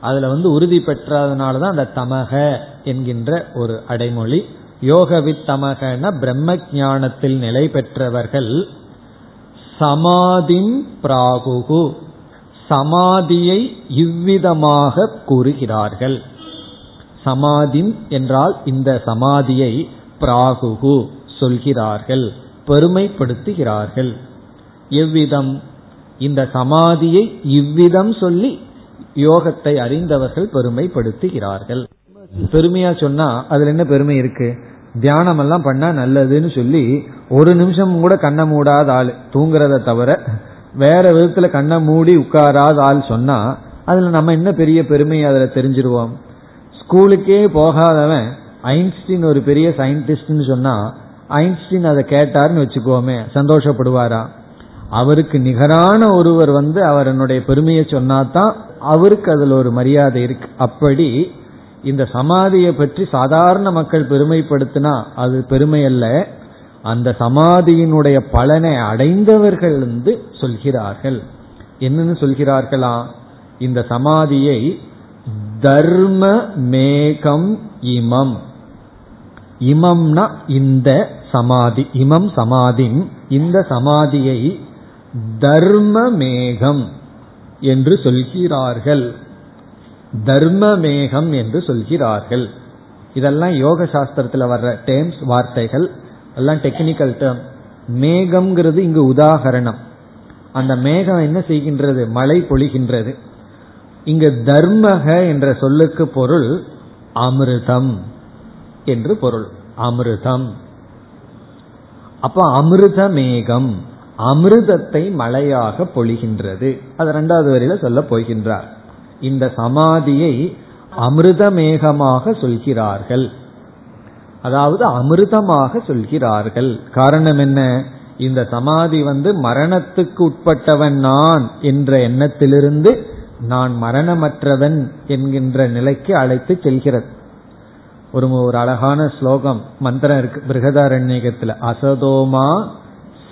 அதுல வந்து உறுதி பெற்றதுனாலதான் அந்த தமக என்கின்ற ஒரு அடைமொழி. யோகவித் தமகன பிரம்ம ஞானத்தில் நிலை பெற்றவர்கள் சமாதிம் பிராகுகு. சமாதியை இவ்விதமாக கூறுகிறார்கள். சமாதிம் என்றால் இந்த சமாதியை பிராகுகு சொல்கிறார்கள் பெருமைப்படுத்துகிறார்கள். எவ்விதம்? இந்த சமாதியை இவ்விதம் சொல்லி யோகத்தை அறிந்தவர்கள் பெருமைப்படுத்துகிறார்கள். பெருமையா சொன்னா அதுல என்ன பெருமை இருக்கு? தியானம் எல்லாம் பண்ணா நல்லதுன்னு சொல்லி ஒரு நிமிஷம் கூட கண்ணை மூடாத ஆள் தூங்குறத தவிர வேற விதத்துல கண்ணை மூடி உட்காராத ஆள் சொன்னா அதுல நம்ம என்ன பெரிய பெருமை அதுல தெரிஞ்சிருவோம்? ஸ்கூலுக்கே போகாதவன் ஐன்ஸ்டீன் ஒரு பெரிய சயின்டிஸ்ட்னு சொன்னா ஐன்ஸ்டீன் அதை கேட்டாருன்னு வச்சுக்கோமே சந்தோஷப்படுவாரா? அவருக்கு நிகரான ஒருவர் வந்து அவரனுடைய பெருமையை சொன்னாதான் அவருக்கு அதில் ஒரு மரியாதை இருக்கு. அப்படி இந்த சமாதியை பற்றி சாதாரண மக்கள் பெருமைப்படுத்தினா அது பெருமை அல்ல அந்த சமாதியினுடைய பலனை அடைந்தவர்கள் வந்து சொல்கிறார்கள். என்னன்னு சொல்கிறார்களா? இந்த சமாதியை தர்ம மேகம் இமம். இமம்னா இந்த சமாதி இமம் சமாதி இந்த சமாதியை தர்ம மேகம் என்று சொல்கிறார்கள். தர்மமேகம் என்று சொல்கிறார்கள். இதெல்லாம் யோக சாஸ்திரத்தில் வர்ற டேர்ம்ஸ் வார்த்தைகள். எல்லாம் டெக்னிக்கல் டேர்ம் மேகம்ங்கிறது இங்கு உதாகரணம். அந்த மேகம் என்ன செய்கின்றது? மழை பொழிகின்றது. இங்கு தர்மக என்ற சொல்லுக்கு பொருள் அமிர்தம் என்று பொருள். அமிர்தம். அப்ப அமிர்த மேகம் அமிர்தத்தை மழையாக பொழிகின்றது. அது ரெண்டாவது வரையில சொல்ல போகின்றார். இந்த சமாதியை அமிர்தமேகமாக சொல்கிறார்கள். அதாவது அமிர்தமாக சொல்கிறார்கள். காரணம் என்ன? இந்த சமாதி வந்து மரணத்துக்கு உட்பட்டவன் நான் என்ற எண்ணத்திலிருந்து நான் மரணமற்றவன் என்கின்ற நிலைக்கு அழைத்து செல்கிறது. ஒரு ஒரு அழகான ஸ்லோகம் மந்திரம் இருக்கு பிருகதாரண்யகத்துல. அசதோமா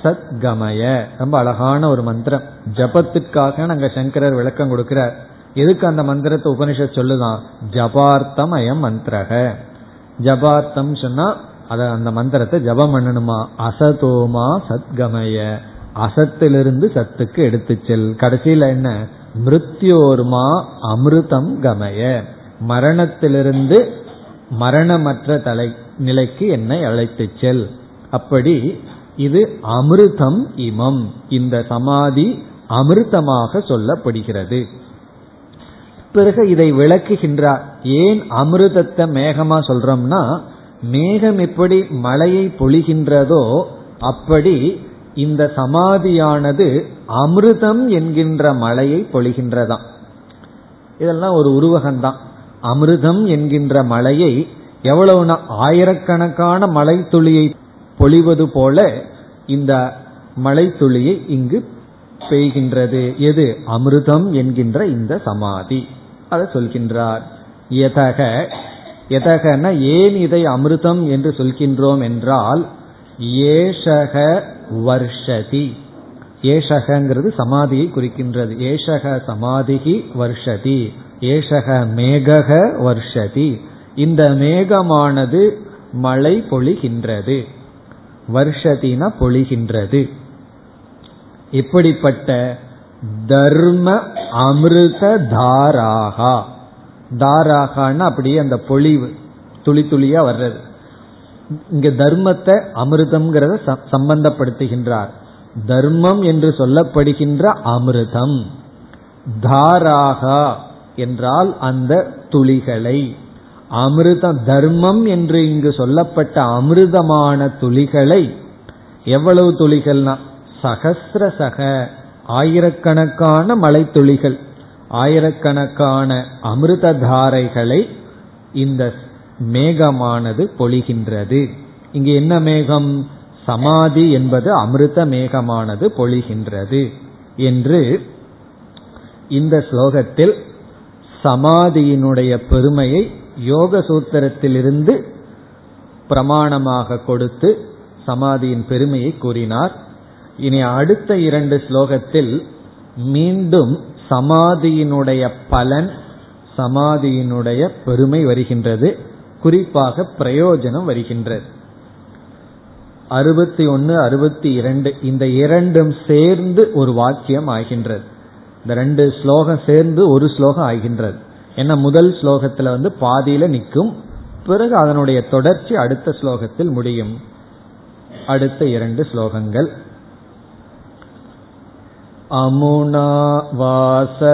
சத்கமய. ரொம்ப அழகான ஒரு மந்திரம். ஜபத்திற்காக நாங்க சங்கரர் விளக்கம் கொடுக்கிறார். எதுக்கு அந்த மந்திரத்தை உபனிஷத் சொல்லுதான்? ஜபார்த்தம் அயம் மந்திரக. ஜபார்த்தம் சொன்னா அத அந்த மந்திரத்தை ஜபம் பண்ணணுமா? அசதோமா சத்கமய. அசத்திலிருந்து சத்துக்கு எடுத்து செல். கடைசியில என்ன? மிருத்யோர்மா அமிர்தம் கமய. மரணத்திலிருந்து மரணமற்ற தலை நிலைக்கு என்னை அழைத்து செல். அப்படி இது அமிர்தம் இமம். இந்த சமாதி அமிர்தமாக சொல்லப்படுகிறது. பிறகு இதை விளக்குகின்றார். ஏன் அமிர்தத்தை மேகமா சொல்றோம்னா மேகம் எப்படி மழையை பொழிகின்றதோ அப்படி இந்த சமாதியானது அமிர்தம் என்கின்ற மலையை பொழிகின்றதாம். இதெல்லாம் ஒரு உருவகம்தான். அமிர்தம் என்கின்ற மலையை எவ்வளவுனா ஆயிரக்கணக்கான மலை துளியை பொழிவது போல இந்த மலை துளியை இங்கு பெய்கின்றது. எது? அமிர்தம் என்கின்ற இந்த சமாதி. அதை சொல்கின்றார். எதக எதகன ஏன் இதை அமிர்தம் என்று சொல்கின்றோம் என்றால் ஏஷக வர்ஷதி. ஏஷகங்கிறது சமாதியை குறிக்கின்றது. ஏஷக சமாதிகி வர்ஷதி. ஏஷக மேகக வர்ஷதி. இந்த மேகமானது மழை பொழிகின்றது. வர்ஷதினா பொழிகின்றது. இப்படிப்பட்ட தர்ம அமிர்த தாராகா. தாராகான்னு அப்படியே அந்த பொழிவு துளி துளியா வர்றது. இங்க தர்மத்தை அமிர்தம்ங்கிறத சம்பந்தப்படுத்துகின்றார். தர்மம் என்று சொல்லப்படுகின்ற அமிர்தம். தாராகா என்றால் அந்த துளிகளை. அமிர்தம் தர்மம் என்று இங்கு சொல்லப்பட்ட அமிர்தமான துளிகளை எவ்வளவு துளிகள்னா? சகசிர சக ஆயிரக்கணக்கான மலைத்துளிகள் ஆயிரக்கணக்கான அமிர்த தாரைகளை இந்த மேகமானது பொழிகின்றது. இங்கு என்ன மேகம்? சமாதி என்பது அமிர்த மேகமானது பொழிகின்றது என்று இந்த ஸ்லோகத்தில் சமாதியினுடைய பெருமையை யோக சூத்திரத்திலிருந்து பிரமாணமாக கொடுத்து சமாதியின் பெருமையை கூறினார். இனி அடுத்த இரண்டு ஸ்லோகத்தில் மீண்டும் சமாதியினுடைய பலன் சமாதியினுடைய பெருமை வருகின்றது. குறிப்பாக பிரயோஜனம் வருகின்றது. அறுபத்தி ஒன்னு அறுபத்தி இரண்டு இந்த இரண்டும் சேர்ந்து ஒரு வாக்கியம் ஆகின்றது. இந்த ரெண்டு ஸ்லோகம் சேர்ந்து ஒரு ஸ்லோகம் ஆகின்றது. ஏன்னா முதல் ஸ்லோகத்துல வந்து பாதியில நிற்கும். பிறகு அதனுடைய தொடர்ச்சி அடுத்த ஸ்லோகத்தில் முடியும். அடுத்த இரண்டு ஸ்லோகங்கள். अमुना वासनाजाले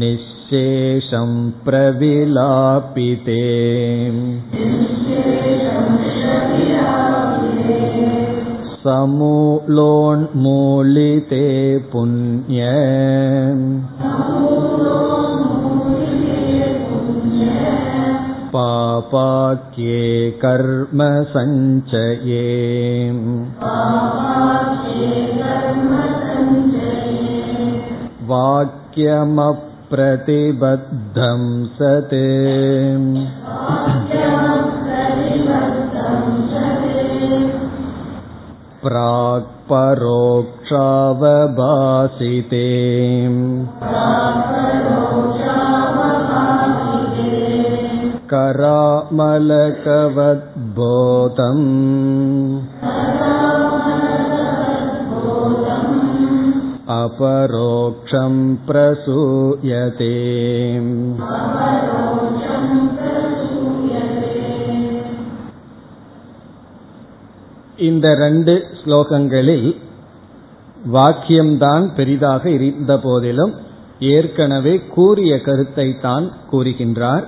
निःशेषं प्रविलापिते समूलोन्मूलिते पुण्य पापाख्ये कर्मसञ्चये वाक्यमप्रतिबद्धं सत् प्राक्परोक्षावभासिते करामलकवद्बोधम् अपरोक्षं प्रसूयते இந்த ரெண்டு ஸ்லோகங்களில் வாக்கியம்தான் பெரிதாக இருந்த போதிலும் ஏற்கனவே கூறிய கருத்தை தான் கூறுகின்றார்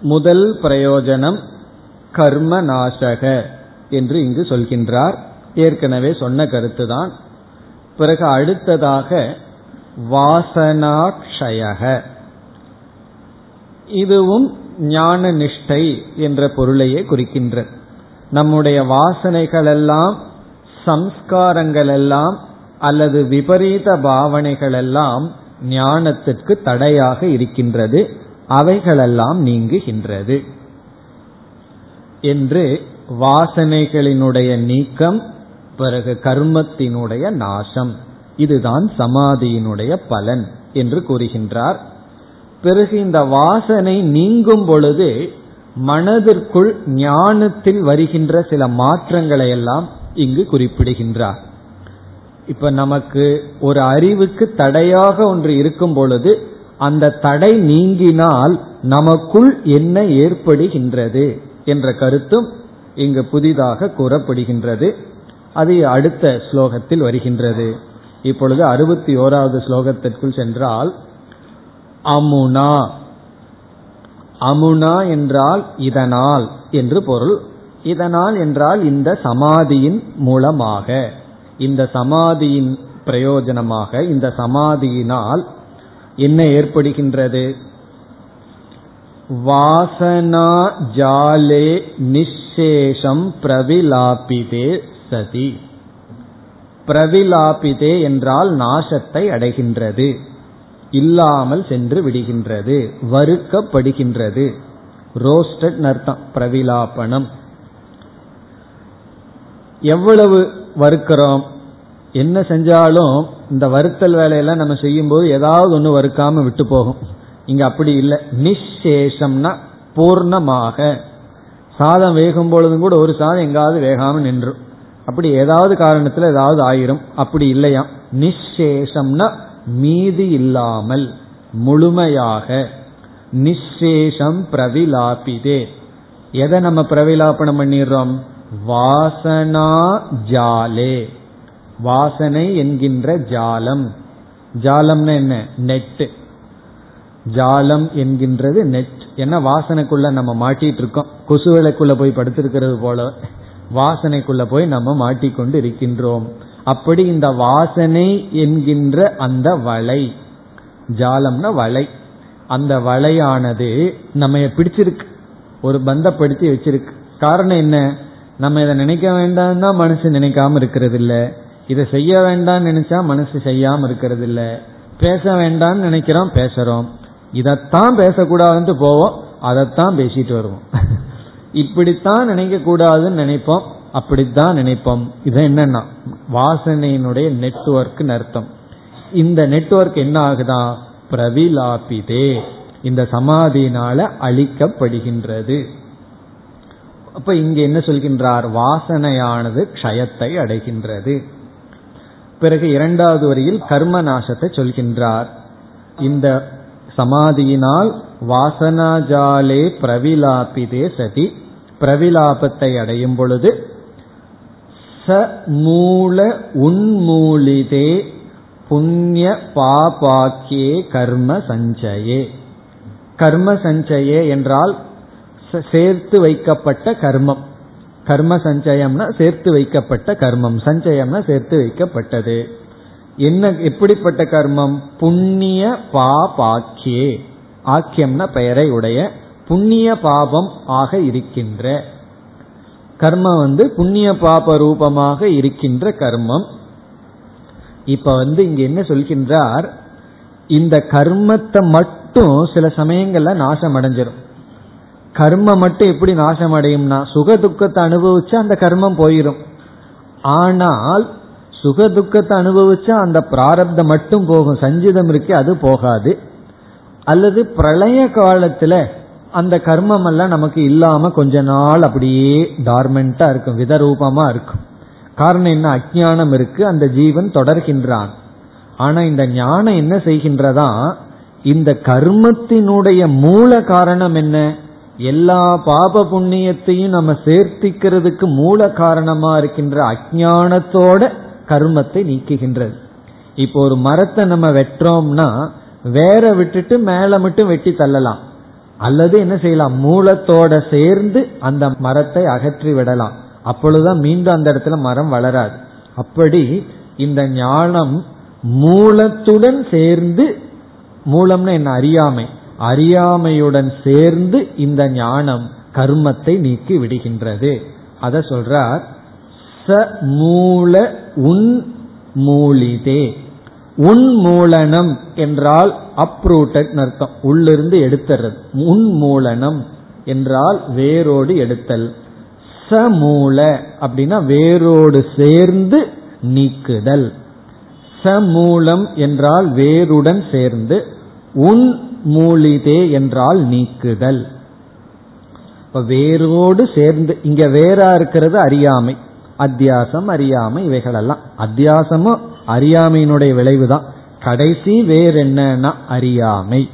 முதல் பிரயோஜனம் கர்ம நாசக என்று இங்கு சொல்கின்றார். ஏற்கனவே சொன்ன கருத்துதான். பிறகு அடுத்ததாக வாசனாக்ஷயக இதுவும் ஞான நிஷ்டை என்ற பொருளையே குறிக்கின்ற. நம்முடைய வாசனைகளெல்லாம் சம்ஸ்காரங்களெல்லாம் அல்லது விபரீத பாவனைகளெல்லாம் ஞானத்திற்கு தடையாக இருக்கின்றது. அவைகளெல்லாம் நீங்குகின்றது. என்று வாசனைகளினுடைய நீக்கம் பிறகு கர்மத்தினுடைய நாசம். இதுதான் சமாதியினுடைய பலன் என்று கூறுகின்றார். பிறகு இந்த வாசனை நீங்கும் பொழுது மனதிற்குள் ஞானத்தில் வருகின்ற சில மாற்றங்களை எல்லாம் இங்கு குறிப்பிடுகின்றார். இப்ப நமக்கு ஒரு அறிவுக்கு தடையாக ஒன்று இருக்கும் பொழுது அந்த தடை நீங்கினால் நமக்குள் என்ன ஏற்படுகின்றது என்ற கருத்தும் இங்கு புதிதாக கூறப்படுகின்றது. அது அடுத்த ஸ்லோகத்தில் வருகின்றது. இப்பொழுது அறுபத்தி ஓராவது ஸ்லோகத்திற்குள் சென்றால் அமுனா. அமுனா என்றால் இதனால் என்று பொருள். இதனால் என்றால் இந்த சமாதியின் மூலமாக. இந்த சமாதியின் பிரயோஜனமாக இந்த சமாதியினால் என்ன ஏற்படுகின்றது? வாசனா ஜாலே நிசேஷம் பிரவிலாபிதே சதி. பிரவிலாபிதே என்றால் நாசத்தை அடைகின்றது. இல்லாமல் சென்று விடுகின்றது வறுக்கப்படுகின்றது. ரோஸ்டட் அர்த்தம் பிரவிலாபனம். எவ்வளவு வறுக்கிறோம்? என்ன செஞ்சாலும் இந்த வருத்தல் வேலையெல்லாம் நம்ம செய்யும்போது ஏதாவது ஒன்று வறுக்காம விட்டு போகும். இங்க அப்படி இல்லை. நிஷேஷம்னா பூர்ணமாக. சாதம் வேகும் பொழுதும் கூட ஒரு சாதம் எங்காவது வேகாம நின்றும். அப்படி ஏதாவது காரணத்துல ஏதாவது ஆயிரும். அப்படி இல்லையா? நிஷேஷம்னா மீதி இல்லாமல் முழுமையாக. நிஷேஷம் பிரவிலாபிதே. எதை நம்ம பிரவிலாபனம் பண்ணிடுறோம்? வாசனா ஜாலே. வாசனை என்கின்ற ஜாலம். ஜாலம்னா என்ன? நெட் ஜாலம் என்கின்றது நெட் ஏன்னா வாசனைக்குள்ள நம்ம மாட்டிட்டு இருக்கோம் கொசுவிளக்குள்ள போய் படுத்திருக்கிறது போல வாசனைக்குள்ள போய் நம்ம மாட்டிக்கொண்டு இருக்கின்றோம். அப்படி இந்த வாசனை என்கின்ற அந்த வலை ஜாலம்னா வலை அந்த வலையானது நம்ம பிடிச்சிருக்கு. ஒரு பந்தப்படுத்தி வச்சிருக்கு. காரணம் என்ன? நம்ம இதை நினைக்க வேண்டாம் தான் மனசு நினைக்காம இருக்கிறது இல்லை இதை செய்ய வேண்டாம்னு நினைச்சா மனசு செய்யாம இருக்கிறது இல்ல பேச வேண்டாம்னு நினைக்கிறோம் பேசுறோம். இதைத்தான் பேசக்கூடாதுன்ட்டு போவோம் அதைத்தான் பேசிட்டு வருவோம். இப்படித்தான் நினைக்க கூடாதுன்னு நினைப்போம் அப்படித்தான் நினைப்போம். இது என்னன்னா வாசனையினுடைய நெட்ஒர்க் அர்த்தம். இந்த நெட்வொர்க் என்ன ஆகுதா? பிரவிலாபிதே இந்த சமாதியினால அழிக்கப்படுகின்றது. அப்ப இங்க என்ன சொல்கின்றார்? வாசனையானது க்ஷயத்தை அடைகின்றது. பிறகு இரண்டாவது வரியில் கர்ம நாசத்தை சொல்கின்றார். இந்த சமாதியினால் வாசனாஜாலே பிரவிலாபிதே சதி. பிரவிலாபத்தை அடையும் பொழுது ச மூல உன்மூலிதே புண்ணிய பாபாக்கியே கர்ம சஞ்சயே. கர்ம சஞ்சயே என்றால் சேர்த்து வைக்கப்பட்ட கர்மம். கர்ம சஞ்சயம்னா சேர்த்து வைக்கப்பட்ட கர்மம். சஞ்சயம்னா சேர்த்து வைக்கப்பட்டது. என்ன எப்படிப்பட்ட கர்மம்? புண்ணிய பாபாக்கியே. ஆக்கியம்னா பெயரை உடைய புண்ணிய பாபம் ஆக இருக்கின்ற. கர்மம் வந்து புண்ணிய பாப ரூபமாக இருக்கின்ற கர்மம். இப்ப வந்து இங்க என்ன சொல்கின்றார்? இந்த கர்மத்தை மட்டும் சில சமயங்கள்ல நாசம் அடைஞ்சிடும் கர்மம் மட்டும் எப்படி நாசம் அடையும்னா சுக துக்கத்தை அனுபவிச்சா அந்த கர்மம் போயிடும் ஆனால் சுக துக்கத்தை அனுபவிச்சா அந்த பிராரப்தம் மட்டும் போகும் சஞ்சிதம் இருக்கு அது போகாது. அல்லது பிரளய காலத்துல அந்த கர்மம் எல்லாம் நமக்கு இல்லாம கொஞ்ச நாள் அப்படியே டார்மெண்டா இருக்கும் விதரூபமா இருக்கும். காரணம் என்ன? அஜானம் இருக்கு அந்த ஜீவன் தொடர்கின்றான். ஆனா இந்த ஞானம் என்ன செய்கின்றதா? இந்த கர்மத்தினுடைய மூல காரணம் என்ன? எல்லா பாப புண்ணியத்தையும் நம்ம சேர்த்திக்கிறதுக்கு மூல காரணமா இருக்கின்ற அஜானத்தோட கர்மத்தை நீக்குகின்றது. இப்போ ஒரு மரத்தை நம்ம வெட்டுறோம்னா வேற விட்டுட்டு மேல மட்டும் வெட்டி தள்ளலாம். அல்லது என்ன செய்யலாம்? மூலத்தோட சேர்ந்து அந்த மரத்தை அகற்றி விடலாம். அப்பொழுதுதான் மீண்டும் அந்த இடத்துல மரம் வளராது. அப்படி இந்த ஞானம் மூலத்துடன் சேர்ந்து மூலம்னு என்ன? அறியாமை. அறியாமையுடன் சேர்ந்து இந்த ஞானம் கர்மத்தை நீக்கி விடுகின்றது. அத சொல்றார் ச மூல உன் மூலிதே. உன்மூலனம் என்றால் அப்ரூட்டட் அர்த்தம் உள்ளிருந்து எடுத்துறது. உன்மூலனம் என்றால் வேரோடு எடுத்தல். சமூல அப்படின்னா வேரோடு சேர்ந்து நீக்குதல். சமூலம் என்றால் வேருடன் சேர்ந்து உன் மூலிதே என்றால் நீக்குதல். இப்ப வேரோடு சேர்ந்து இங்க வேறா இருக்கிறது அறியாமை. அத்தியாசம் அறியாமை இவைகளெல்லாம். அத்தியாசமும் அறியாமையினுடைய விளைவுதான். கடைசி வேர் என்னன்னா அறியாமை.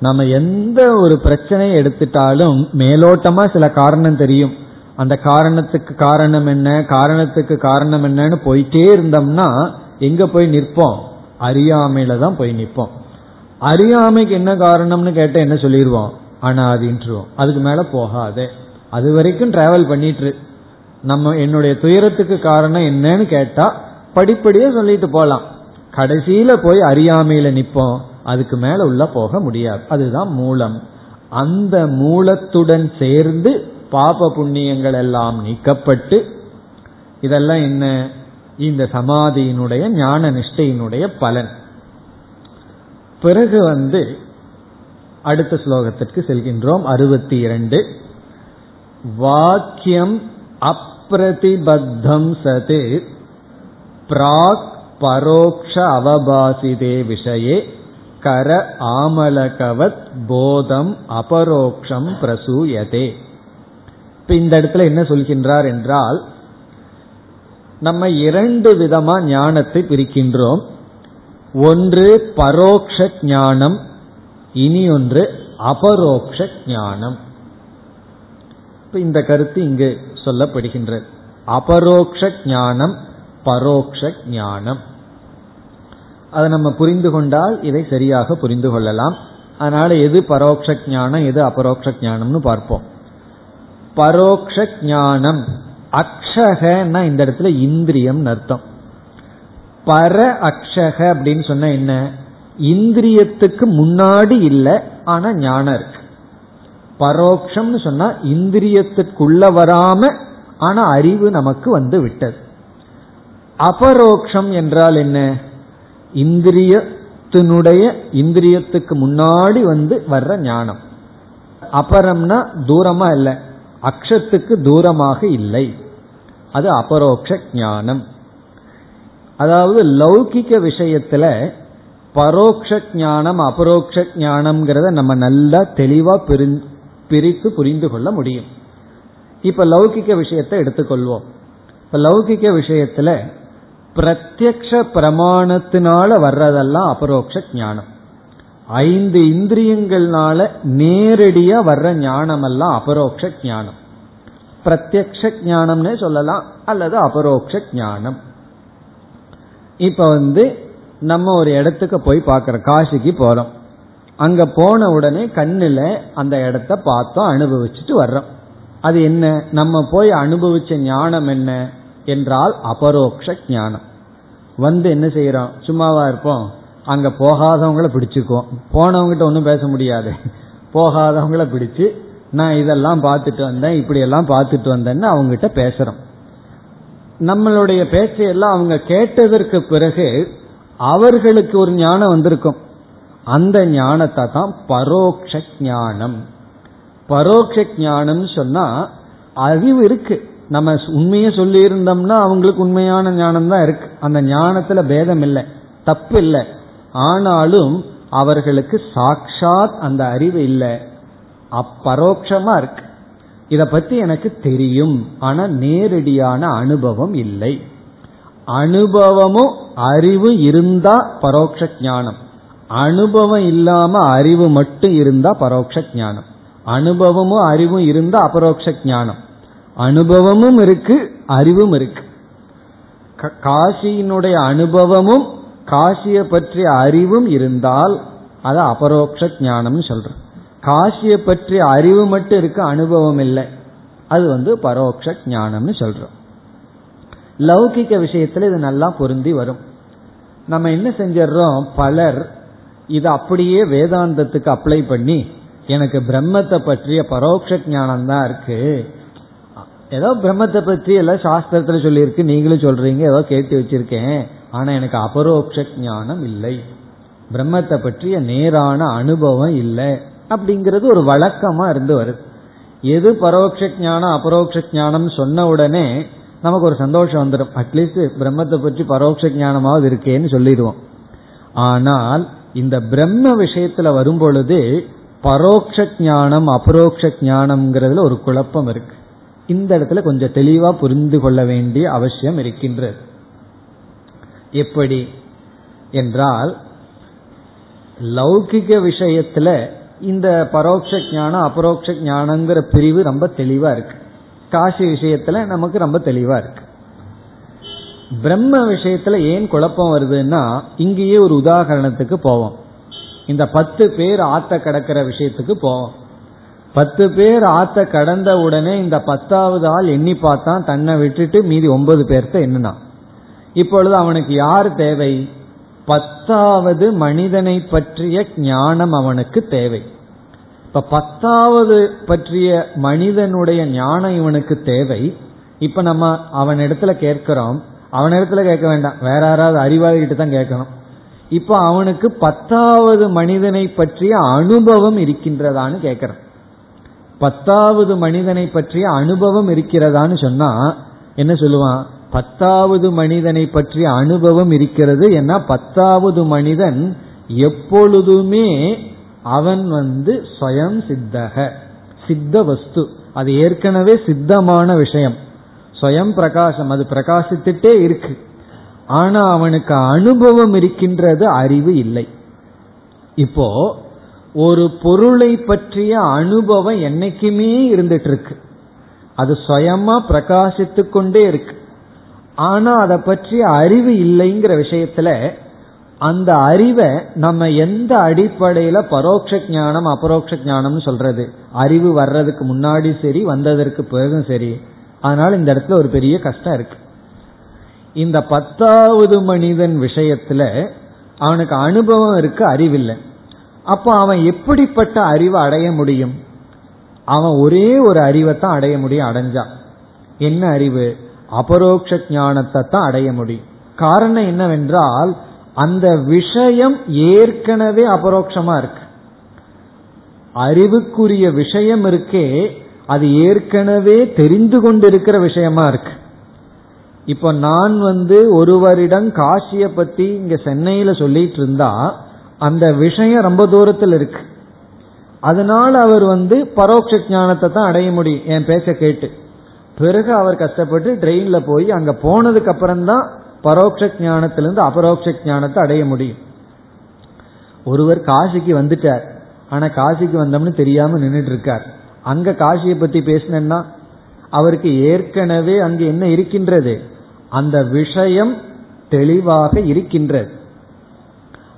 நம்ம எந்த ஒரு பிரச்சனையை எடுத்துட்டாலும் மேலோட்டமா சில காரணம் தெரியும். அந்த காரணத்துக்கு காரணம் என்ன காரணத்துக்கு காரணம் என்னன்னு போயிட்டே இருந்தோம்னா எங்க போய் நிற்போம்? அறியாமையில தான் போய் நிற்போம். அறியாமைக்கு என்ன காரணம்னு கேட்ட என்ன சொல்லிடுவோம் அனாதின்றுவோம் அதுக்கு மேல போகாதே. அது வரைக்கும் டிராவல் பண்ணிட்டு நம்ம என்னுடைய துயரத்துக்கு காரணம் என்னன்னு கேட்டா படிப்படியே சொல்லிட்டு போலாம். கடைசியில போய் அறியாமையில நிப்போம். அதுக்கு மேல உள்ள போக முடியாது. அதுதான் மூலம். அந்த மூலத்துடன் சேர்ந்து பாப புண்ணியங்கள் எல்லாம் நீக்கப்பட்டு இதெல்லாம் என்ன? இந்த சமாதியினுடைய ஞான நிஷ்டையினுடைய பலன். பிறகு வந்து அடுத்த ஸ்லோகத்திற்கு செல்கின்றோம். அறுபத்தி இரண்டு வாக்கியம் அப்பிரதிபத்தம் சது பிராக் பரோக்ஷ அவபாசிதே விஷயே கர ஆமலகவத் போதம் அபரோக்ஷம் பிரசூயதே. இப்ப இந்த இடத்துல என்ன சொல்கின்றார் என்றால் நம்ம இரண்டு விதமா ஞானத்தை பிரிக்கின்றோம். ஒன்று பரோக்ஷ ஞானம் இனி ஒன்று அபரோக்ஷ ஞானம். இந்த கருத்து இங்கு சொல்லப்படுகின்றது அபரோக்ஷ ஞானம் பரோக்ஷ ஞானம். அதை நம்ம புரிந்து கொண்டால் இதை சரியாக புரிந்து கொள்ளலாம். அதனால எது பரோக்ஷ ஞானம் எது அபரோக்ஷ ஞானம்னு பார்ப்போம். பரோக்ஷ ஞானம் அக்ஷகன்னா இந்த இடத்துல இந்திரியம் அர்த்தம். பர அக்ஷக அப்படின்னு சொன்ன என்ன? இந்திரியத்துக்கு முன்னாடி இல்லை ஆனா ஞானம் இருக்கு. பரோக்ஷம்னு சொன்னா இந்திரியத்துக்குள்ள வராம ஆனா அறிவு நமக்கு வந்து விட்டது. அபரோக்ஷம் என்றால் என்ன? இந்திரியத்தினுடைய இந்திரியத்துக்கு முன்னாடி வந்து வர்ற ஞானம். அபரம்னா தூரமா இல்லை அக்ஷத்துக்கு தூரமாக இல்லை. அது அபரோக்ஷ ஞானம். அதாவது லௌகிக்க விஷயத்துல பரோக்ஷ ஞானம் அபரோக்ஷ ஞானம்ங்கிறத நம்ம நல்லா தெளிவா பிரித்து புரிந்து கொள்ள முடியும். இப்ப லௌகிக்க விஷயத்தை எடுத்துக்கொள்வோம். இப்ப லௌகிக்க விஷயத்துல பிரத்யக்ஷ பிரமாணத்தினால வர்றதெல்லாம் அபரோக்ஷ ஞானம். ஐந்து இந்திரியங்கள்னால நேரடியா வர்ற ஞானம் எல்லாம் அபரோக்ஷ ஞானம். பிரத்யக்ஷ ஞானம்னே சொல்லலாம் அல்லது அபரோக்ஷ ஞானம். இப்ப வந்து நம்ம ஒரு இடத்துக்கு போய் பார்க்கிறோம் காசிக்கு போறோம். அங்க போன உடனே கண்ணுல அந்த இடத்த பார்த்தோம் அனுபவிச்சுட்டு வர்றோம். அது என்ன? நம்ம போய் அனுபவிச்ச ஞானம் என்ன என்றால் அபரோக்ஷ ஞானம். வந்து என்ன செய்யறோம் சும்மாவா இருப்போம். அங்க போகாதவங்களை பிடிச்சுக்குவோம். போனவங்ககிட்ட ஒன்றும் பேச முடியாது. போகாதவங்கள பிடிச்சு நான் இதெல்லாம் பார்த்துட்டு வந்தேன் இப்படி எல்லாம் பார்த்துட்டு வந்தேன்னு அவங்ககிட்ட பேசுறோம். நம்மளுடைய பேச்சையெல்லாம் அவங்க கேட்டதற்கு பிறகு அவர்களுக்கு ஒரு ஞானம் வந்திருக்கும். அந்த ஞானத்தை தான் பரோக்ஷ ஞானம். பரோக்ஷ ஞானம் சொன்னா அறிவு இருக்கு. நம்ம உண்மையை சொல்லி இருந்தோம்னா அவங்களுக்கு உண்மையான ஞானம் தான் இருக்கு. அந்த ஞானத்துல பேதம் இல்லை தப்பு இல்லை. ஆனாலும் அவர்களுக்கு சாட்சாத் அந்த அறிவு இல்லை. அப்பரோட்சமா இருக்கு. இத பத்தி எனக்கு தெரியும். ஆனா நேரடியான அனுபவம் இல்லை. அனுபவமும் அறிவு இருந்தா பரோட்ச ஞானம். அனுபவம் இல்லாம அறிவு மட்டும் இருந்தா பரோட்ச ஞானம். அனுபவமும் அறிவும் இருந்தா அபரோக்ஷ ஞானம். அனுபவமும் இருக்கு அறிவும் இருக்கு. காசியினுடைய அனுபவமும் காசியை பற்றிய அறிவும் இருந்தால் அது அபரோக்ஷ ஞானம் சொல்றோம் காசியை பற்றிய அறிவு மட்டும் இருக்கு அனுபவம் இல்லை. அது வந்து பரோட்ச ஞானம்னு சொல்றோம். லௌகிக்க விஷயத்துல இது நல்லா பொருந்தி வரும். நம்ம என்ன செஞ்சிடறோம்? பலர் இதை அப்படியே வேதாந்தத்துக்கு அப்ளை பண்ணி எனக்கு பிரம்மத்தை பற்றிய பரோட்ச ஞானம் தான் இருக்கு. ஏதோ பிரம்மத்தை பற்றி எல்லாம் சாஸ்திரத்துல சொல்லியிருக்கு. நீங்களும் சொல்றீங்க ஏதோ கேட்டு வச்சிருக்கேன். ஆனா எனக்கு அபரோக்ஷ ஞானம் இல்லை. பிரம்மத்தை பற்றிய நேரான அனுபவம் இல்லை. அப்படிங்கிறது ஒரு வழக்கமா இருந்து வருது. எது பரோட்ச ஞானம் அபரோக்ஷ ஞானம் சொன்ன உடனே நமக்கு ஒரு சந்தோஷம் வந்துடும் அட்லீஸ்ட் பிரம்மத்தை பற்றி பரோட்ச ஞானமாவது இருக்கேன்னு சொல்லிடுவோம். ஆனால் இந்த பிரம்ம விஷயத்துல வரும் பொழுது பரோட்ச ஞானம் அபரோக்ஷ ஞானம்ங்கிறதுல ஒரு குழப்பம் இருக்கு. இந்த இடத்துல கொஞ்சம் தெளிவா புரிந்து கொள்ள வேண்டிய அவசியம் இருக்கின்றது. எப்படி? என்றால் லௌகிக விஷயத்துல இந்த பரோட்ச ஞானம் அபரோக்ஷ ஞானங்கிற பிரிவு ரொம்ப தெளிவா இருக்கு. காசி விஷயத்துல நமக்கு ரொம்ப தெளிவா இருக்கு. பிரம்ம விஷயத்துல ஏன் குழப்பம் வருதுன்னா இங்கேயே ஒரு உதாகரணத்துக்கு போவோம். இந்த பத்து பேர் ஆத்த கடக்கிற விஷயத்துக்கு போவோம். பத்து பேர் ஆத்த கடந்த உடனே இந்த பத்தாவது ஆள் எண்ணி பார்த்தான் தன்னை விட்டுட்டு மீதி ஒன்பது பேர்த்த என்னன்னா இப்பொழுது அவனுக்கு யார் தேவை? பத்தாவது மனிதனை பற்றிய ஞானம் அவனுக்கு தேவை. இப்ப பத்தாவது பற்றிய மனிதனுடைய ஞானம் இவனுக்கு தேவை. இப்ப நம்ம அவன் இடத்துல கேட்கிறோம். அவன் இடத்துல கேட்க வேண்டாம். வேற யாராவது அறிவாளிகிட்ட தான் கேட்கணும். இப்ப அவனுக்கு பத்தாவது மனிதனை பற்றிய அனுபவம் இருக்கின்றதான்னு கேட்கிறான் பத்தாவது மனிதனை பற்றிய அனுபவம் இருக்கிறதான்னு சொன்னா என்ன சொல்லுவான்? பத்தாவது மனிதனை பற்றிய அனுபவம் இருக்கிறது. ஏன்னா பத்தாவது மனிதன் எப்பொழுதுமே அவன் வந்து ஸ்வயம் சித்தக சித்த வஸ்து. அது ஏற்கனவே சித்தமான விஷயம். ஸ்வயம் பிரகாசம் அது பிரகாசித்துட்டே இருக்கு. ஆனா அவனுக்கு அனுபவம் இருக்கின்றது அறிவு இல்லை. இப்போ ஒரு பொருளை பற்றிய அனுபவம் என்னைக்குமே இருந்துட்டு இருக்கு. அது சுயமா பிரகாசித்து கொண்டே இருக்கு. ஆனா அதை பற்றிய அறிவு இல்லைங்கிற விஷயத்துல அந்த அறிவை நம்ம எந்த அடிப்படையில பரோட்ச ஞானம் அபரோக்ஷ ஞானம் சொல்றது? அறிவு வர்றதுக்கு முன்னாடி சரி வந்ததற்கு பிறகும் சரி. அதனால இந்த இடத்துல ஒரு பெரிய கஷ்டம் இருக்கு. இந்த பத்தாவது மனிதன் விஷயத்துல அவனுக்கு அனுபவம் இருக்கு அறிவில்லை. அப்போ அவன் எப்படிப்பட்ட அறிவை அடைய முடியும்? அவன் ஒரே ஒரு அறிவை தான் அடைய முடியும் அடைஞ்சான். என்ன அறிவு? அபரோக்ஷ ஞானத்தை தான் அடைய முடியும். காரணம் என்னவென்றால் அந்த விஷயம் ஏற்கனவே அபரோக்ஷமா இருக்கு. அறிவுக்குரிய விஷயம் இருக்கே அது ஏற்கனவே தெரிந்து கொண்டிருக்கிற விஷயமா இருக்கு. இப்போ நான் வந்து ஒருவரிடம் காசிய பத்தி இங்க சென்னையில சொல்லிட்டு இருந்தா அந்த விஷயம் ரொம்ப தூரத்தில் இருக்கு. அதனால அவர் வந்து பரோட்ச ஞானத்தை தான் அடைய முடியும் என் பேச்ச கேட்டு. பிறகு அவர் கஷ்டப்பட்டு ட்ரெயின்ல போய் அங்க போனதுக்கு அப்புறம் தான் பரோட்ச ஞானத்திலிருந்து அபரோக்ஷ ஞானத்தை அடைய முடியும். ஒருவர் காசிக்கு வந்துட்டார். ஆனா காசிக்கு வந்தோம்னு தெரியாம நின்றுட்டு இருக்கார் அங்க காசியை பத்தி பேசினா அவருக்கு ஏற்கனவே அங்கு என்ன இருக்கின்றது? அந்த விஷயம் தெளிவாக இருக்கின்றது.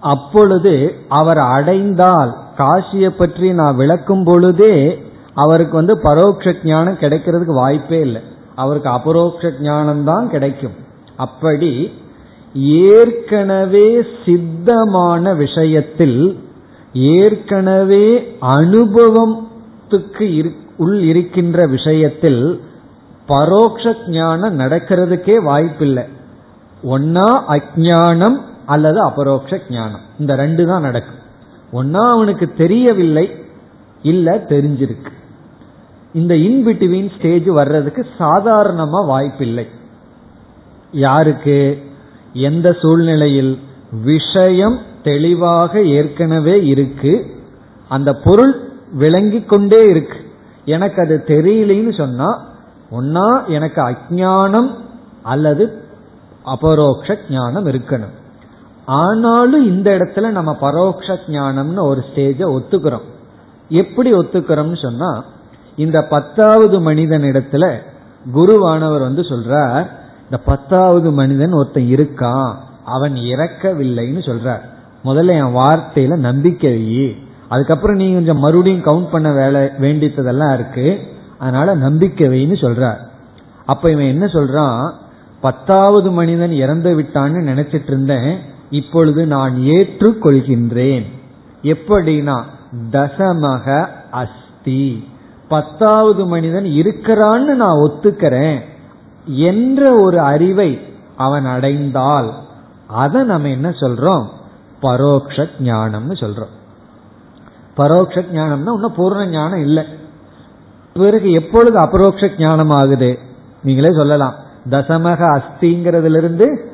அப்பொழுது அவர் அடைந்தால் காசியை பற்றி நான் விளக்கும் பொழுதே அவருக்கு வந்து பரோட்ச ஞானம் கிடைக்கிறதுக்கு வாய்ப்பே இல்லை. அவருக்கு அபரோக்ஷ ஞானம் தான் கிடைக்கும். அப்படி ஏற்கனவே சித்தமான விஷயத்தில் ஏற்கனவே அனுபவத்துக்கு உள் இருக்கின்ற விஷயத்தில் பரோட்ச ஞானம் நடக்கிறதுக்கே வாய்ப்பில்லை. ஒன்னா அஜானம் அல்லது அபரோக்ஷ ஞானம். இந்த ரெண்டு தான் நடக்கும். ஒன்னா அவனுக்கு தெரியவில்லை இல்ல தெரிஞ்சிருக்கு. இந்த இன்பிட்வீன் ஸ்டேஜ் வர்றதுக்கு சாதாரணமா வாய்ப்பில்லை. யாருக்கு? எந்த சூழ்நிலையில்? விஷயம் தெளிவாக ஏற்கனவே இருக்கு. அந்த பொருள் விளங்கி கொண்டே இருக்கு. எனக்கு அது தெரியலன்னு சொன்னா ஒன்னா எனக்கு அஜானம் அல்லது அபரோக்ஷ ஞானம் இருக்கணும். ஆனாலும் இந்த இடத்துல நம்ம பரோட்ச ஞானம்னு ஒரு ஸ்டேஜ ஒத்துக்கிறோம். எப்படி ஒத்துக்கிறோம்னு சொன்னா இந்த பத்தாவது மனிதன் இடத்துல குருவானவர் வந்து சொல்றார் இந்த பத்தாவது மனிதன் ஒருத்தன் இருக்கான் அவன் இறக்கவில்லைன்னு சொல்றார். முதல்ல என் வார்த்தையில நம்பிக்கை அதுக்கப்புறம் நீ கொஞ்சம் மறுபடியும் கவுண்ட் பண்ண வேலை வேண்டியதெல்லாம் இருக்கு. அதனால நம்பிக்கை வைன்னு சொல்றார். அப்ப இவன் என்ன சொல்றான்? பத்தாவது மனிதன் இறந்து விட்டான்னு நினைச்சிட்டு இருந்தேன். இப்பொழுது நான் ஏற்றுக்கொள்கின்றேன். எப்படின்னா தசமக அஸ்தி. பத்தாவது மனிதன் இருக்கிறான்னு நான் ஒத்துக்கிறேன் என்ற ஒரு அறிவை அவன் அடைந்தால் அதை நம்ம என்ன சொல்றோம்? பரோக்ஷ ஞானம்னு சொல்றோம். பரோட்ச ஞானம்னா இன்னும் பூர்ண ஞானம் இல்லை. பிறகு எப்பொழுது அபரோக்ஷ ஞானம் ஆகுது? நீங்களே சொல்லலாம். தசமக அஸ்திங்கிறதுல இருந்து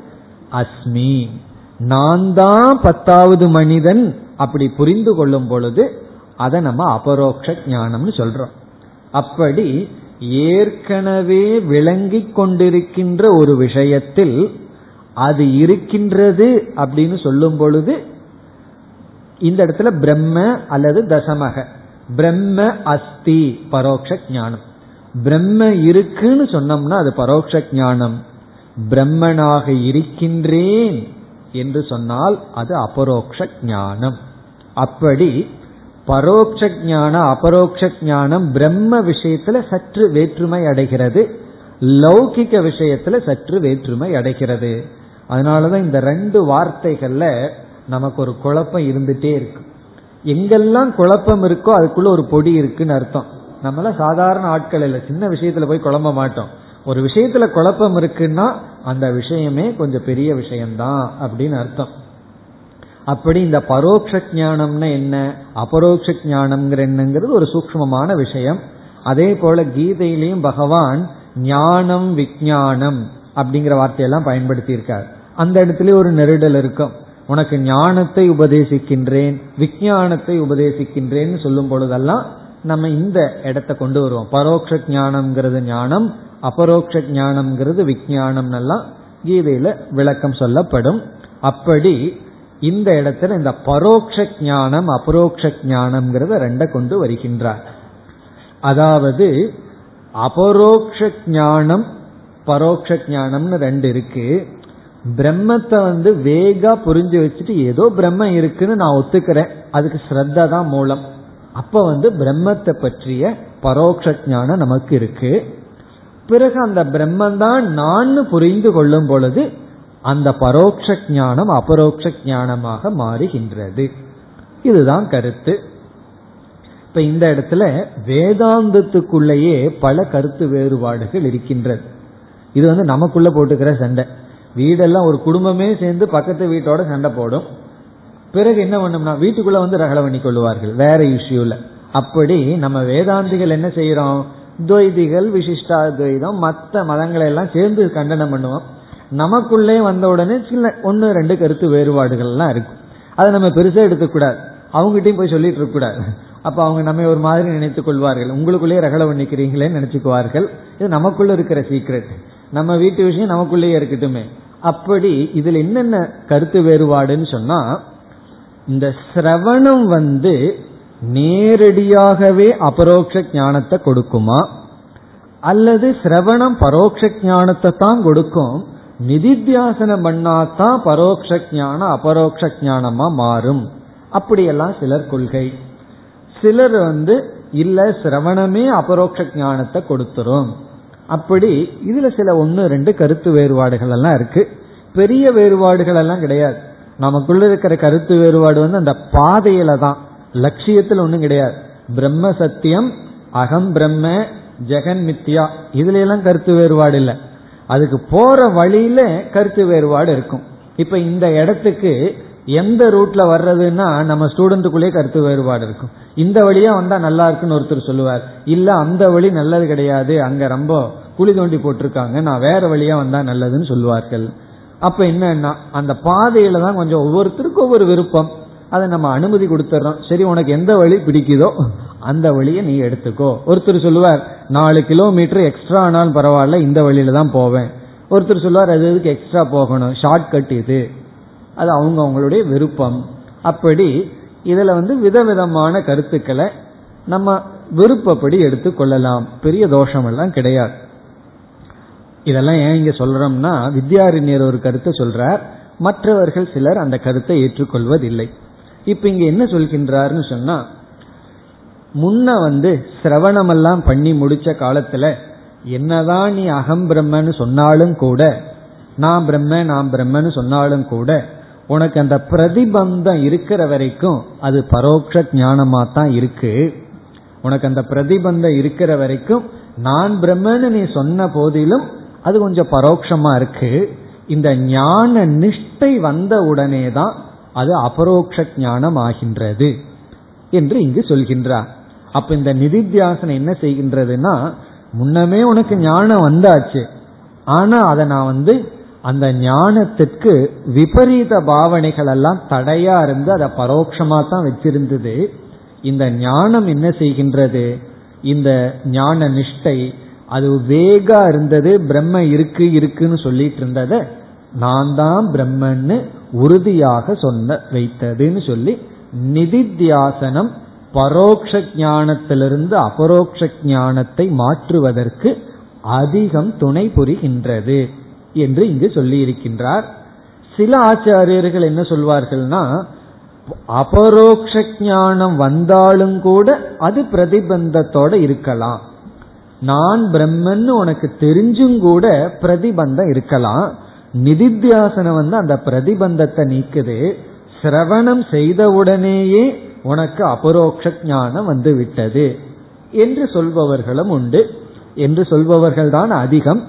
அஸ்மி. நான் தான் பத்தாவது மனிதன் அப்படி புரிந்து கொள்ளும் பொழுது அதை நம்ம அபரோக்ஷ ஞானம்னு சொல்றோம். அப்படி ஏற்கனவே விளங்கிக் கொண்டிருக்கின்ற ஒரு விஷயத்தில் அது இருக்கின்றது அப்படின்னு சொல்லும் பொழுது இந்த இடத்துல பிரம்ம அல்லது தசமக. பிரம்ம அஸ்தி பரோட்ச ஞானம். பிரம்ம இருக்குன்னு சொன்னோம்னா அது பரோட்ச ஞானம். பிரம்மனாக இருக்கின்றேன் என்று சொன்னால் அது அபரோக்ஷ ஞானம். அப்படி பரோட்ச ஞானம் அபரோக்ஷ ஞானம் பிரம்ம விஷயத்துல சற்று வேற்றுமை அடைகிறது. லௌகிக விஷயத்துல சற்று வேற்றுமை அடைகிறது. அதனாலதான் இந்த ரெண்டு வார்த்தைகள்ல நமக்கு ஒரு குழப்பம் இருந்துட்டே இருக்கு. எங்கெல்லாம் குழப்பம் இருக்கோ அதுக்குள்ள ஒரு பொடி இருக்குன்னு அர்த்தம். நம்மள சாதாரண ஆட்கள் இல்லை சின்ன விஷயத்துல போய் குழம்ப மாட்டோம். ஒரு விஷயத்துல குழப்பம் இருக்குன்னா அந்த விஷயமே கொஞ்சம் பெரிய விஷயம்தான் அப்படின்னு அர்த்தம். அப்படி இந்த பரோட்ச ஞானம்னா என்ன? அபரோக்ஷ ஞானம்ங்கிற என்னங்கிறது ஒரு சூக்மமான விஷயம். அதே போல கீதையிலையும் பகவான் ஞானம் விஜயானம் அப்படிங்கிற வார்த்தையெல்லாம் பயன்படுத்தி இருக்கார் அந்த இடத்துல ஒரு நெருடல் இருக்கும். உனக்கு ஞானத்தை உபதேசிக்கின்றேன் விஜயானத்தை உபதேசிக்கின்றேன்னு சொல்லும் பொழுதெல்லாம் நம்ம இந்த இடத்தை கொண்டு வருவோம். பரோட்ச ஞானம்ங்கிறது ஞானம் அபரோக்ஷ ஞானம்ங்கிறது விஜயானம் எல்லாம் கீதையில விளக்கம் சொல்லப்படும். அப்படி இந்த இடத்துல இந்த பரோட்ச ஞானம் அபரோக்ஷ ஞானம்ங்கிறத ரெண்ட கொண்டு வருகின்றார். அதாவது அபரோக்ஷ ஞானம் பரோட்ச ஞானம்னு ரெண்டு இருக்கு. பிரம்மத்தை வந்து வேகா புரிஞ்சு வச்சுட்டு ஏதோ பிரம்மம் இருக்குன்னு நான் ஒத்துக்கிறேன். அதுக்கு ஸ்ரத்தா தான் மூலம். அப்ப வந்து பிரம்மத்தை பற்றிய பரோட்ச ஞானம் நமக்கு இருக்கு. பிறகு அந்த பிரம்மந்தான் நான் புரிந்து கொள்ளும் பொழுது அந்த பரோட்ச ஞானம் அபரோக்ஷ ஞானமாக மாறுகின்றது. இதுதான் கருத்து. இப்ப இந்த இடத்துல வேதாந்தத்துக்குள்ளேயே பல கருத்து வேறுபாடுகள் இருக்கின்றது. இது வந்து நமக்குள்ள போட்டுக்கிற சண்டை. வீடெல்லாம் ஒரு குடும்பமே சேர்ந்து பக்கத்து வீட்டோட சண்டை போடும். பிறகு என்ன பண்ணோம்னா வீட்டுக்குள்ள வந்து ரகலை பண்ணி கொள்வார்கள் வேற இஷ்யூல அப்படி நம்ம வேதாந்திகள் என்ன செய்யறோம் துவைதிகள் விசிஷ்டா துவைதம் மற்ற மதங்களை எல்லாம் சேர்ந்து கண்டனம் பண்ணுவோம். நமக்குள்ளே வந்த உடனே சில ஒன்று ரெண்டு கருத்து வேறுபாடுகள்லாம் இருக்கும். அதை நம்ம பெருசாக எடுத்துக்கூடாது. அவங்ககிட்டயும் போய் சொல்லிட்டு இருக்கக்கூடாது. அப்போ அவங்க நம்ம ஒரு மாதிரி நினைத்துக் கொள்வார்கள். உங்களுக்குள்ளேயே ரகலை பண்ணிக்கிறீங்களே நினைச்சுக்குவார்கள். இது நமக்குள்ள இருக்கிற சீக்ரெட் நம்ம வீட்டு விஷயம் நமக்குள்ளேயே இருக்கட்டுமே. அப்படி இதுல என்னென்ன கருத்து வேறுபாடுன்னு சொன்னா இந்த சிரவணம் வந்து நேரடியாகவே அபரோக்ஷ ஞானத்தை கொடுக்குமா? அல்லது சிரவணம் பரோட்ச ஞானத்தை தான் கொடுக்கும்? நிதித்தியாசனம் பண்ணாதான் பரோட்ச ஞானம் அபரோக்ஷ ஞானமா மாறும். அப்படியெல்லாம் சிலர் கொள்கை. சிலர் வந்து இல்ல சிரவணமே அபரோக்ஷ ஞானத்தை கொடுத்துரும். அப்படி இதுல சில ஒன்னு ரெண்டு கருத்து வேறுபாடுகள் எல்லாம் இருக்கு. பெரிய வேறுபாடுகள் எல்லாம் கிடையாது. நமக்குள்ள இருக்கிற கருத்து வேறுபாடு வந்து அந்த பாதையில தான். லட்சியத்தில் ஒன்றும் கிடையாது. பிரம்ம சத்தியம் அகம் பிரம்ம ஜெகன் மித்யா. இதுல எல்லாம் கருத்து வேறுபாடு இல்லை. அதுக்கு போற வழியில கருத்து வேறுபாடு இருக்கும். இப்ப இந்த இடத்துக்கு எந்த ரூட்ல வர்றதுன்னா நம்ம ஸ்டூடெண்ட்டுக்குள்ளேயே கருத்து வேறுபாடு இருக்கும். இந்த வழியா வந்தா நல்லா இருக்குன்னு ஒருத்தர் சொல்லுவார். இல்ல அந்த வழி நல்லது கிடையாது. அங்க ரொம்ப குழி தோண்டி போட்டிருக்காங்க. நான் வேற வழியா வந்தா நல்லதுன்னு சொல்லுவார்கள். அப்ப என்னன்னா அந்த பாதையில தான் கொஞ்சம் ஒவ்வொருத்தருக்கும் ஒவ்வொரு விருப்பம். அதை நம்ம அனுமதி கொடுத்துறோம் சரி உனக்கு எந்த வழி பிடிக்குதோ அந்த வழியை நீ எடுத்துக்கோ. ஒருத்தர் சொல்லுவார் நாலு கிலோமீட்டர் எக்ஸ்ட்ரா ஆனாலும் பரவாயில்ல இந்த வழியில தான் போவேன். ஒருத்தர் சொல்லுவார் அது எதுக்கு எக்ஸ்ட்ரா போகணும்? ஷார்ட் கட் இது. அது அவங்க அவங்களுடைய விருப்பம். அப்படி இதுல வந்து விதவிதமான கருத்துக்களை நம்ம விருப்பப்படி எடுத்துக்கொள்ளலாம் பெரிய தோஷம் எல்லாம் கிடையாது. இதெல்லாம் ஏன் இங்க சொல்றோம்னா வித்யாரண்யர் ஒரு கருத்தை சொல்றார் மற்றவர்கள் சிலர் அந்த கருத்தை ஏற்றுக்கொள்வதில்லை. இப்ப இங்க என்ன சொல்கின்றார்னு சொன்னா முன்ன வந்து சிரவணமெல்லாம் பண்ணி முடிச்ச காலத்துல என்னதான் நீ அகம் பிரம்மன்னு சொன்னாலும் கூட நான் பிரம்ம நான் பிரம்மன்னு சொன்னாலும் கூட உனக்கு அந்த பிரதிபந்தம் இருக்கிற வரைக்கும் அது பரோட்ச ஞானமா தான் இருக்கு. உனக்கு அந்த பிரதிபந்தம் இருக்கிற வரைக்கும் நான் பிரம்மன்னு நீ சொன்ன போதிலும் அது கொஞ்சம் பரோட்சமா இருக்கு. இந்த ஞான நிஷ்டை வந்த உடனே தான் அது அபரோக்ஷ ஞானம் ஆகின்றது என்று இங்கு சொல்கின்றார். அப்ப இந்த நிதித்தியாசனம் என்ன செய்கின்றதுன்னா முன்னமே உனக்கு ஞானம் வந்தாச்சு. ஆனா அதை நான் வந்து அந்த ஞானத்திற்கு விபரீத பாவனைகள் எல்லாம் தடையா இருந்து அதை பரோட்சமா தான் வச்சிருந்தது. இந்த ஞானம் என்ன செய்கின்றது? இந்த ஞான நிஷ்டை அது வேகா இருந்தது பிரம்ம இருக்கு இருக்குன்னு சொல்லிட்டு இருந்தத நான் தான் பிரம்மன்னு உறுதியாக சொன்ன வைத்ததுன்னு சொல்லி நிதித்தியாசனம் பரோக்ஷ ஞானத்திலிருந்து அபரோக்ஷ ஞானத்தை மாற்றுவதற்கு அதிகம் துணை புரிகின்றது என்று இங்கு சொல்லி இருக்கின்றார் சில ஆச்சாரியர்கள் என்ன சொல்வார்கள்னா அபரோக்ஷ ஞானம் வந்தாலும் கூட அது பிரதிபந்தத்தோட இருக்கலாம். நான் பிரம்மன்னு உனக்கு தெரிஞ்சும் கூட பிரதிபந்தம் இருக்கலாம். நிதித்தியாசனம் வந்து அந்த பிரதிபந்தத்தை நீக்குது. சிரவணம் செய்தவுடனேயே உனக்கு அபரோக்ஷ ஞானம் வந்து விட்டது என்று சொல்பவர்களும் உண்டு. என்று சொல்பவர்கள் தான் அதிகம்.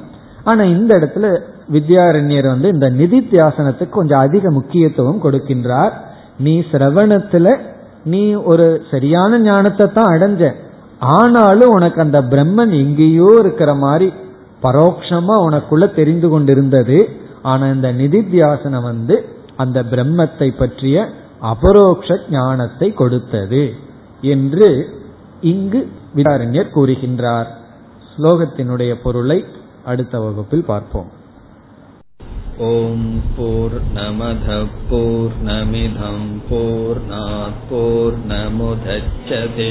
ஆனா இந்த இடத்துல வித்யாரண்யர் வந்து இந்த நிதித்தியாசனத்துக்கு கொஞ்சம் அதிக முக்கியத்துவம் கொடுக்கின்றார். நீ சிரவணத்துல நீ ஒரு சரியான ஞானத்தை தான் அடைஞ்ச. ஆனாலும் உனக்கு அந்த பிரம்மன் எங்கேயோ இருக்கிற மாதிரி பரோட்சமா உனக்குள்ள தெரிந்து கொண்டிருந்தது. ஆனா இந்த நிதித்தியாசனம் வந்து அந்த பிரம்மத்தை பற்றிய அபரோக்ஷ ஞானத்தை கொடுத்தது என்று இங்கு விதாரண்யர் கூறுகின்றார் ஸ்லோகத்தினுடைய பொருளை அடுத்த வகுப்பில் பார்ப்போம் ॐ पूर्णमधपूर्णमिधं पूर्णात् पूर्णमुदच्छते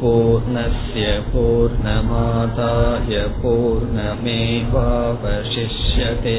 पूर्णस्य पूर्णमादाय पूर्णमेवावशिष्यते